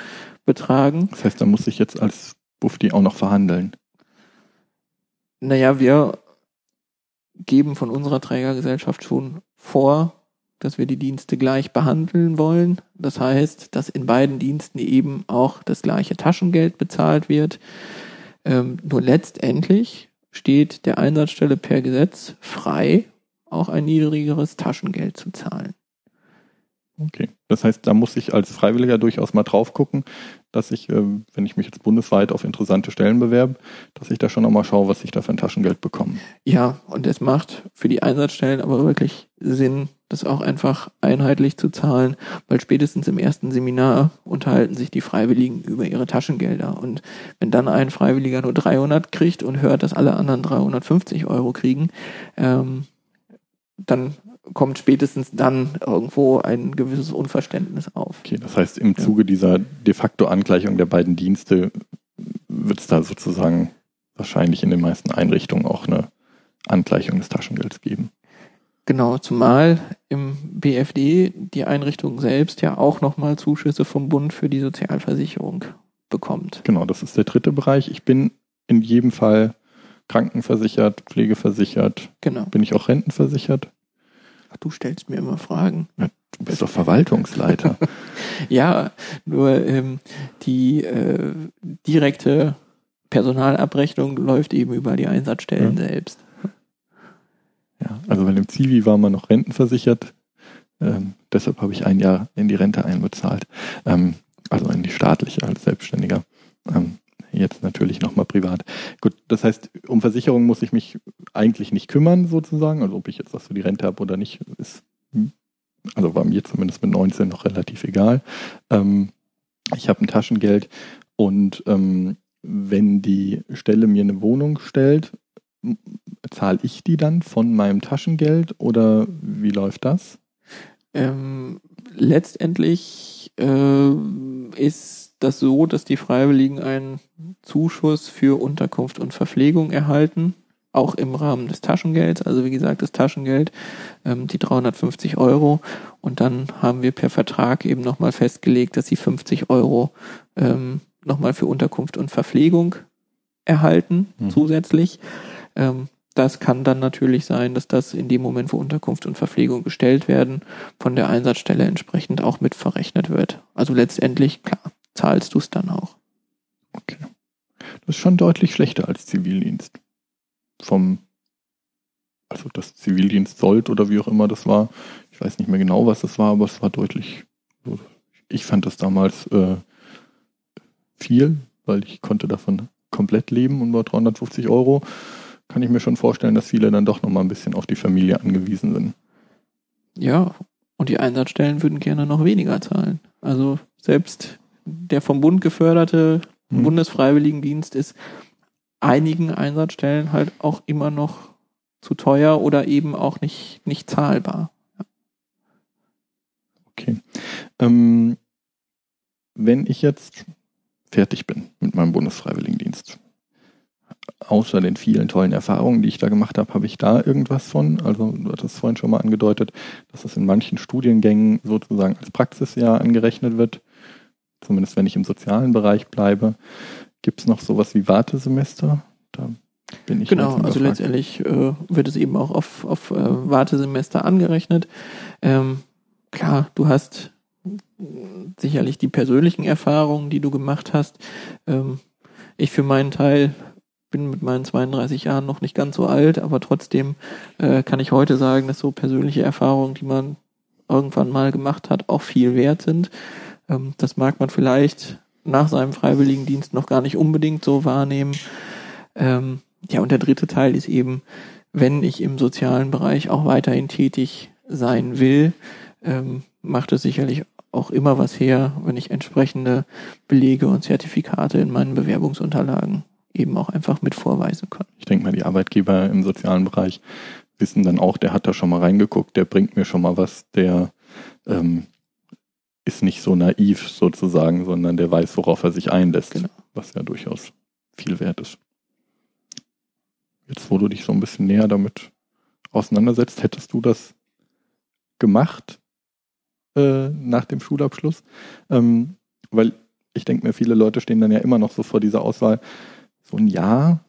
betragen. Das heißt, da muss ich jetzt als Bufti auch noch verhandeln. Naja, wir geben von unserer Trägergesellschaft schon vor, dass wir die Dienste gleich behandeln wollen. Das heißt, dass in beiden Diensten eben auch das gleiche Taschengeld bezahlt wird. Ähm, nur letztendlich steht der Einsatzstelle per Gesetz frei, auch ein niedrigeres Taschengeld zu zahlen. Okay. Das heißt, da muss ich als Freiwilliger durchaus mal drauf gucken, dass ich, ähm, wenn ich mich jetzt bundesweit auf interessante Stellen bewerbe, dass ich da schon nochmal schaue, was ich da für ein Taschengeld bekomme. Ja, und es macht für die Einsatzstellen aber wirklich Sinn, das auch einfach einheitlich zu zahlen, weil spätestens im ersten Seminar unterhalten sich die Freiwilligen über ihre Taschengelder. Und wenn dann ein Freiwilliger nur 300 kriegt und hört, dass alle anderen 350 Euro kriegen, ähm, dann kommt spätestens dann irgendwo ein gewisses Unverständnis auf. Okay, das heißt, im Zuge dieser de facto Angleichung der beiden Dienste wird es da sozusagen wahrscheinlich in den meisten Einrichtungen auch eine Angleichung des Taschengelds geben. Genau, zumal im BFD die Einrichtung selbst ja auch nochmal Zuschüsse vom Bund für die Sozialversicherung bekommt. Genau, das ist der dritte Bereich. Ich bin in jedem Fall krankenversichert, pflegeversichert. Genau. Bin ich auch rentenversichert? Du stellst mir immer Fragen. Ja, du bist doch Verwaltungsleiter. ja, nur ähm, die äh, direkte Personalabrechnung läuft eben über die Einsatzstellen ja. selbst. Ja, also bei dem Zivi war man noch rentenversichert. Ähm, deshalb habe ich ein Jahr in die Rente einbezahlt. Ähm, also in die staatliche als Selbstständiger. Ähm, jetzt natürlich nochmal privat. Gut, das heißt, um Versicherung muss ich mich eigentlich nicht kümmern, sozusagen. Also ob ich jetzt was für die Rente habe oder nicht, ist, also war mir zumindest mit 19 noch relativ egal. Ähm, ich habe ein Taschengeld und ähm, wenn die Stelle mir eine Wohnung stellt, zahle ich die dann von meinem Taschengeld oder wie läuft das? Ähm, letztendlich äh, ist das so, dass die Freiwilligen einen Zuschuss für Unterkunft und Verpflegung erhalten, auch im Rahmen des Taschengelds. Also wie gesagt, das Taschengeld, ähm, die 350 Euro. Und dann haben wir per Vertrag eben nochmal festgelegt, dass sie 50 Euro ähm, nochmal für Unterkunft und Verpflegung erhalten mhm. zusätzlich. Ähm, das kann dann natürlich sein, dass das in dem Moment, wo Unterkunft und Verpflegung gestellt werden, von der Einsatzstelle entsprechend auch mit verrechnet wird. Also letztendlich, klar, zahlst du es dann auch. Okay. Das ist schon deutlich schlechter als Zivildienst. Vom, also das Zivildienst sollt oder wie auch immer das war. Ich weiß nicht mehr genau, was das war, aber es war deutlich, ich fand das damals äh, viel, weil ich konnte davon komplett leben und bei 350 Euro kann ich mir schon vorstellen, dass viele dann doch nochmal ein bisschen auf die Familie angewiesen sind. Ja, und die Einsatzstellen würden gerne noch weniger zahlen. Also selbst der vom Bund geförderte hm. Bundesfreiwilligendienst ist einigen Einsatzstellen halt auch immer noch zu teuer oder eben auch nicht, nicht zahlbar. Okay. Ähm, wenn ich jetzt fertig bin mit meinem Bundesfreiwilligendienst, außer den vielen tollen Erfahrungen, die ich da gemacht habe, habe ich da irgendwas von? Also du hattest vorhin schon mal angedeutet, dass das in manchen Studiengängen sozusagen als Praxisjahr angerechnet wird. Zumindest wenn ich im sozialen Bereich bleibe. Gibt es noch sowas wie Wartesemester? Da bin ich genau, also letztendlich äh, wird es eben auch auf, auf äh, Wartesemester angerechnet. Ähm, klar, du hast sicherlich die persönlichen Erfahrungen, die du gemacht hast. Ähm, ich für meinen Teil bin mit meinen 32 Jahren noch nicht ganz so alt, aber trotzdem äh, kann ich heute sagen, dass so persönliche Erfahrungen, die man irgendwann mal gemacht hat, auch viel wert sind. Ähm, das mag man vielleicht nach seinem Freiwilligendienst noch gar nicht unbedingt so wahrnehmen. Ähm, ja, und der dritte Teil ist eben, wenn ich im sozialen Bereich auch weiterhin tätig sein will, ähm, macht es sicherlich auch immer was her, wenn ich entsprechende Belege und Zertifikate in meinen Bewerbungsunterlagen eben auch einfach mit vorweisen können. Ich denke mal, die Arbeitgeber im sozialen Bereich wissen dann auch, der hat da schon mal reingeguckt, der bringt mir schon mal was, der ähm, ist nicht so naiv sozusagen, sondern der weiß, worauf er sich einlässt, genau. was ja durchaus viel wert ist. Jetzt, wo du dich so ein bisschen näher damit auseinandersetzt, hättest du das gemacht äh, nach dem Schulabschluss? Ähm, weil ich denke mir, viele Leute stehen dann ja immer noch so vor dieser Auswahl, so ein Jahr,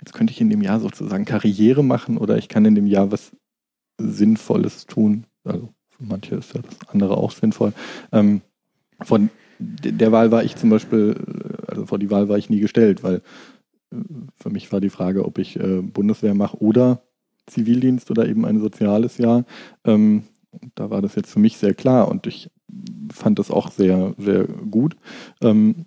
jetzt könnte ich in dem Jahr sozusagen Karriere machen oder ich kann in dem Jahr was Sinnvolles tun. Also für manche ist ja das andere auch sinnvoll. Ähm, von der Wahl war ich zum Beispiel, also vor die Wahl war ich nie gestellt, weil äh, für mich war die Frage, ob ich äh, Bundeswehr mache oder Zivildienst oder eben ein soziales Jahr. Ähm, da war das jetzt für mich sehr klar und ich fand das auch sehr, sehr gut. Ähm,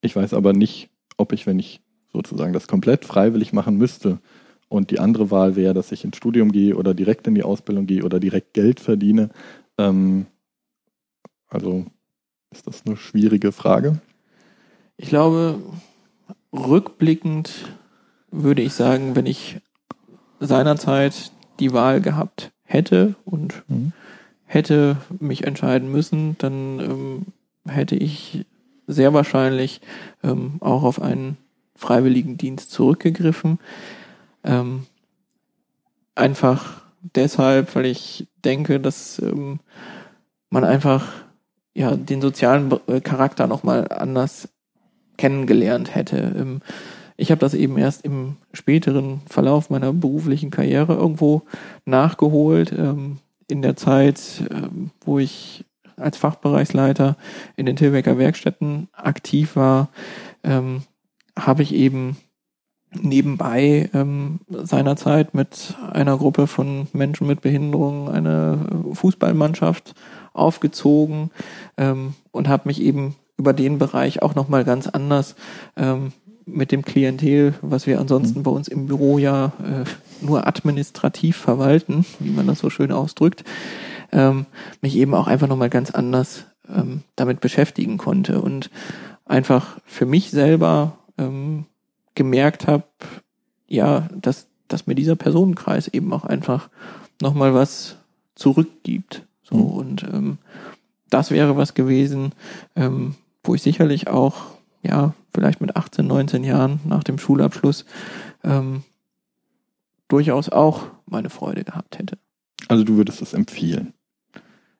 ich weiß aber nicht, ob ich, wenn ich sozusagen das komplett freiwillig machen müsste. Und die andere Wahl wäre, dass ich ins Studium gehe oder direkt in die Ausbildung gehe oder direkt Geld verdiene. Ähm, also ist das eine schwierige Frage? Ich glaube, rückblickend würde ich sagen, wenn ich seinerzeit die Wahl gehabt hätte und mhm. hätte mich entscheiden müssen, dann ähm, hätte ich sehr wahrscheinlich ähm, auch auf einen Freiwilligendienst zurückgegriffen. Ähm, einfach deshalb, weil ich denke, dass ähm, man einfach ja den sozialen äh, Charakter nochmal anders kennengelernt hätte. Ähm, ich habe das eben erst im späteren Verlauf meiner beruflichen Karriere irgendwo nachgeholt. Ähm, in der Zeit, ähm, wo ich als Fachbereichsleiter in den Tilbecker Werkstätten aktiv war, habe ich eben nebenbei ähm, seinerzeit mit einer Gruppe von Menschen mit Behinderung eine Fußballmannschaft aufgezogen ähm, und habe mich eben über den Bereich auch nochmal ganz anders ähm, mit dem Klientel, was wir ansonsten mhm. bei uns im Büro ja äh, nur administrativ verwalten, wie man das so schön ausdrückt, ähm, mich eben auch einfach nochmal ganz anders ähm, damit beschäftigen konnte und einfach für mich selber ähm, gemerkt habe, ja, dass, dass mir dieser Personenkreis eben auch einfach nochmal was zurückgibt. So mhm. und ähm, das wäre was gewesen, ähm, wo ich sicherlich auch, ja, vielleicht mit 18, 19 Jahren nach dem Schulabschluss ähm, durchaus auch meine Freude gehabt hätte. Also du würdest es empfehlen?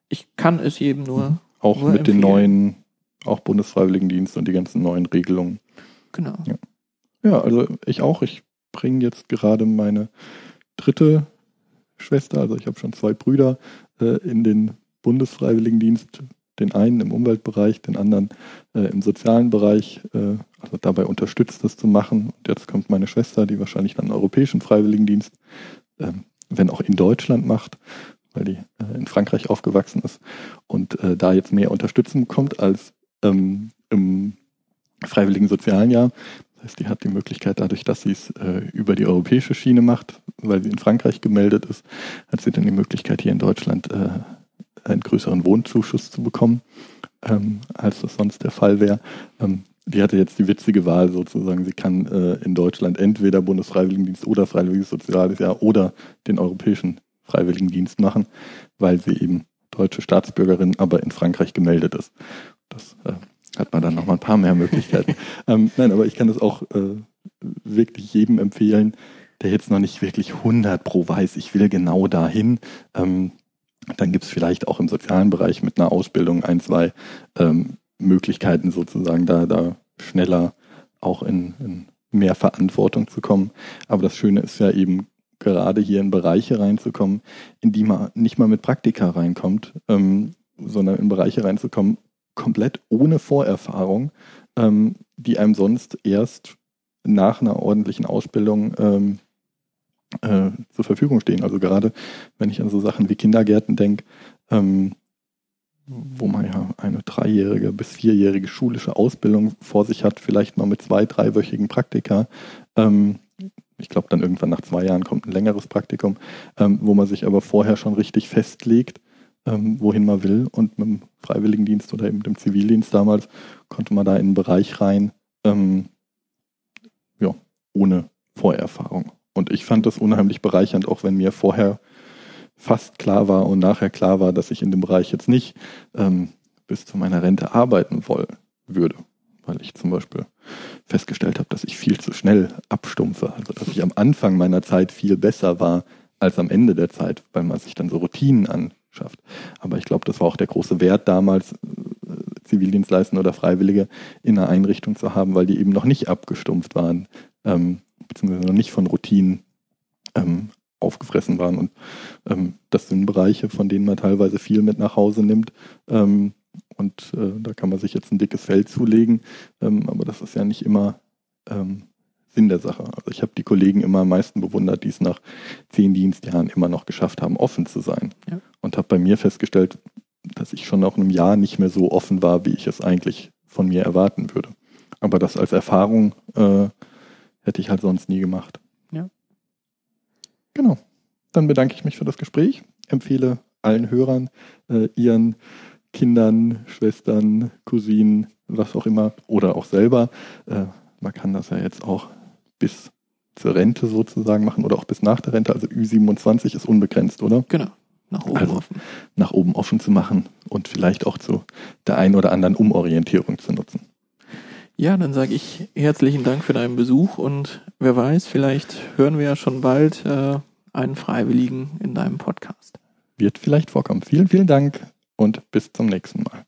Ich kann es jedem nur. Mhm. Auch nur mit empfehlen. den neuen, auch Bundesfreiwilligendienst und die ganzen neuen Regelungen. Genau. Ja. Ja, also ich auch. Ich bringe jetzt gerade meine dritte Schwester, also ich habe schon zwei Brüder äh, in den Bundesfreiwilligendienst, den einen im Umweltbereich, den anderen äh, im sozialen Bereich, äh, also dabei unterstützt, das zu machen. Und jetzt kommt meine Schwester, die wahrscheinlich dann einen europäischen Freiwilligendienst, ähm, wenn auch in Deutschland macht, weil die äh, in Frankreich aufgewachsen ist und äh, da jetzt mehr Unterstützung bekommt als ähm, im freiwilligen sozialen Jahr. Das heißt, die hat die Möglichkeit, dadurch, dass sie es äh, über die europäische Schiene macht, weil sie in Frankreich gemeldet ist, hat sie dann die Möglichkeit, hier in Deutschland äh, einen größeren Wohnzuschuss zu bekommen, ähm, als das sonst der Fall wäre. Ähm, die hatte jetzt die witzige Wahl sozusagen, sie kann äh, in Deutschland entweder Bundesfreiwilligendienst oder Freiwilliges Soziales Jahr oder den Europäischen Freiwilligendienst machen, weil sie eben deutsche Staatsbürgerin, aber in Frankreich gemeldet ist. Das äh, hat man dann nochmal ein paar mehr Möglichkeiten. ähm, nein, aber ich kann das auch äh, wirklich jedem empfehlen, der jetzt noch nicht wirklich 100 pro weiß, ich will genau dahin. Ähm, dann gibt es vielleicht auch im sozialen Bereich mit einer Ausbildung ein, zwei ähm, Möglichkeiten sozusagen, da, da schneller auch in, in mehr Verantwortung zu kommen. Aber das Schöne ist ja eben gerade hier in Bereiche reinzukommen, in die man nicht mal mit Praktika reinkommt, ähm, sondern in Bereiche reinzukommen, komplett ohne Vorerfahrung, ähm, die einem sonst erst nach einer ordentlichen Ausbildung ähm, äh, zur Verfügung stehen. Also gerade wenn ich an so Sachen wie Kindergärten denke, ähm, wo man ja eine dreijährige bis vierjährige schulische Ausbildung vor sich hat, vielleicht mal mit zwei, dreiwöchigen Praktika. Ähm, ich glaube, dann irgendwann nach zwei Jahren kommt ein längeres Praktikum, ähm, wo man sich aber vorher schon richtig festlegt, ähm, wohin man will. Und mit dem Freiwilligendienst oder eben dem Zivildienst damals konnte man da in einen Bereich rein, ähm, ja, ohne Vorerfahrung. Und ich fand das unheimlich bereichernd, auch wenn mir vorher fast klar war und nachher klar war, dass ich in dem Bereich jetzt nicht ähm, bis zu meiner Rente arbeiten wollen würde. Weil ich zum Beispiel festgestellt habe, dass ich viel zu schnell abstumpfe. Also dass ich am Anfang meiner Zeit viel besser war als am Ende der Zeit, weil man sich dann so Routinen anschafft. Aber ich glaube, das war auch der große Wert damals, äh, Zivildienstleistende oder Freiwillige in einer Einrichtung zu haben, weil die eben noch nicht abgestumpft waren. Ähm, beziehungsweise noch nicht von Routinen ähm, aufgefressen waren. Und ähm, das sind Bereiche, von denen man teilweise viel mit nach Hause nimmt. Ähm, und äh, da kann man sich jetzt ein dickes Feld zulegen, ähm, aber das ist ja nicht immer ähm, Sinn der Sache. Also ich habe die Kollegen immer am meisten bewundert, die es nach zehn Dienstjahren immer noch geschafft haben, offen zu sein. Ja. Und habe bei mir festgestellt, dass ich schon nach einem Jahr nicht mehr so offen war, wie ich es eigentlich von mir erwarten würde. Aber das als Erfahrung äh, Hätte ich halt sonst nie gemacht. Ja. Genau. Dann bedanke ich mich für das Gespräch. Empfehle allen Hörern, äh, ihren Kindern, Schwestern, Cousinen, was auch immer, oder auch selber. Äh, man kann das ja jetzt auch bis zur Rente sozusagen machen oder auch bis nach der Rente. Also Ü27 ist unbegrenzt, oder? Genau. Nach oben also, offen. Nach oben offen zu machen und vielleicht auch zu der einen oder anderen Umorientierung zu nutzen. Ja, dann sage ich herzlichen Dank für deinen Besuch und wer weiß, vielleicht hören wir ja schon bald äh, einen Freiwilligen in deinem Podcast. Wird vielleicht vorkommen. Vielen, vielen Dank und bis zum nächsten Mal.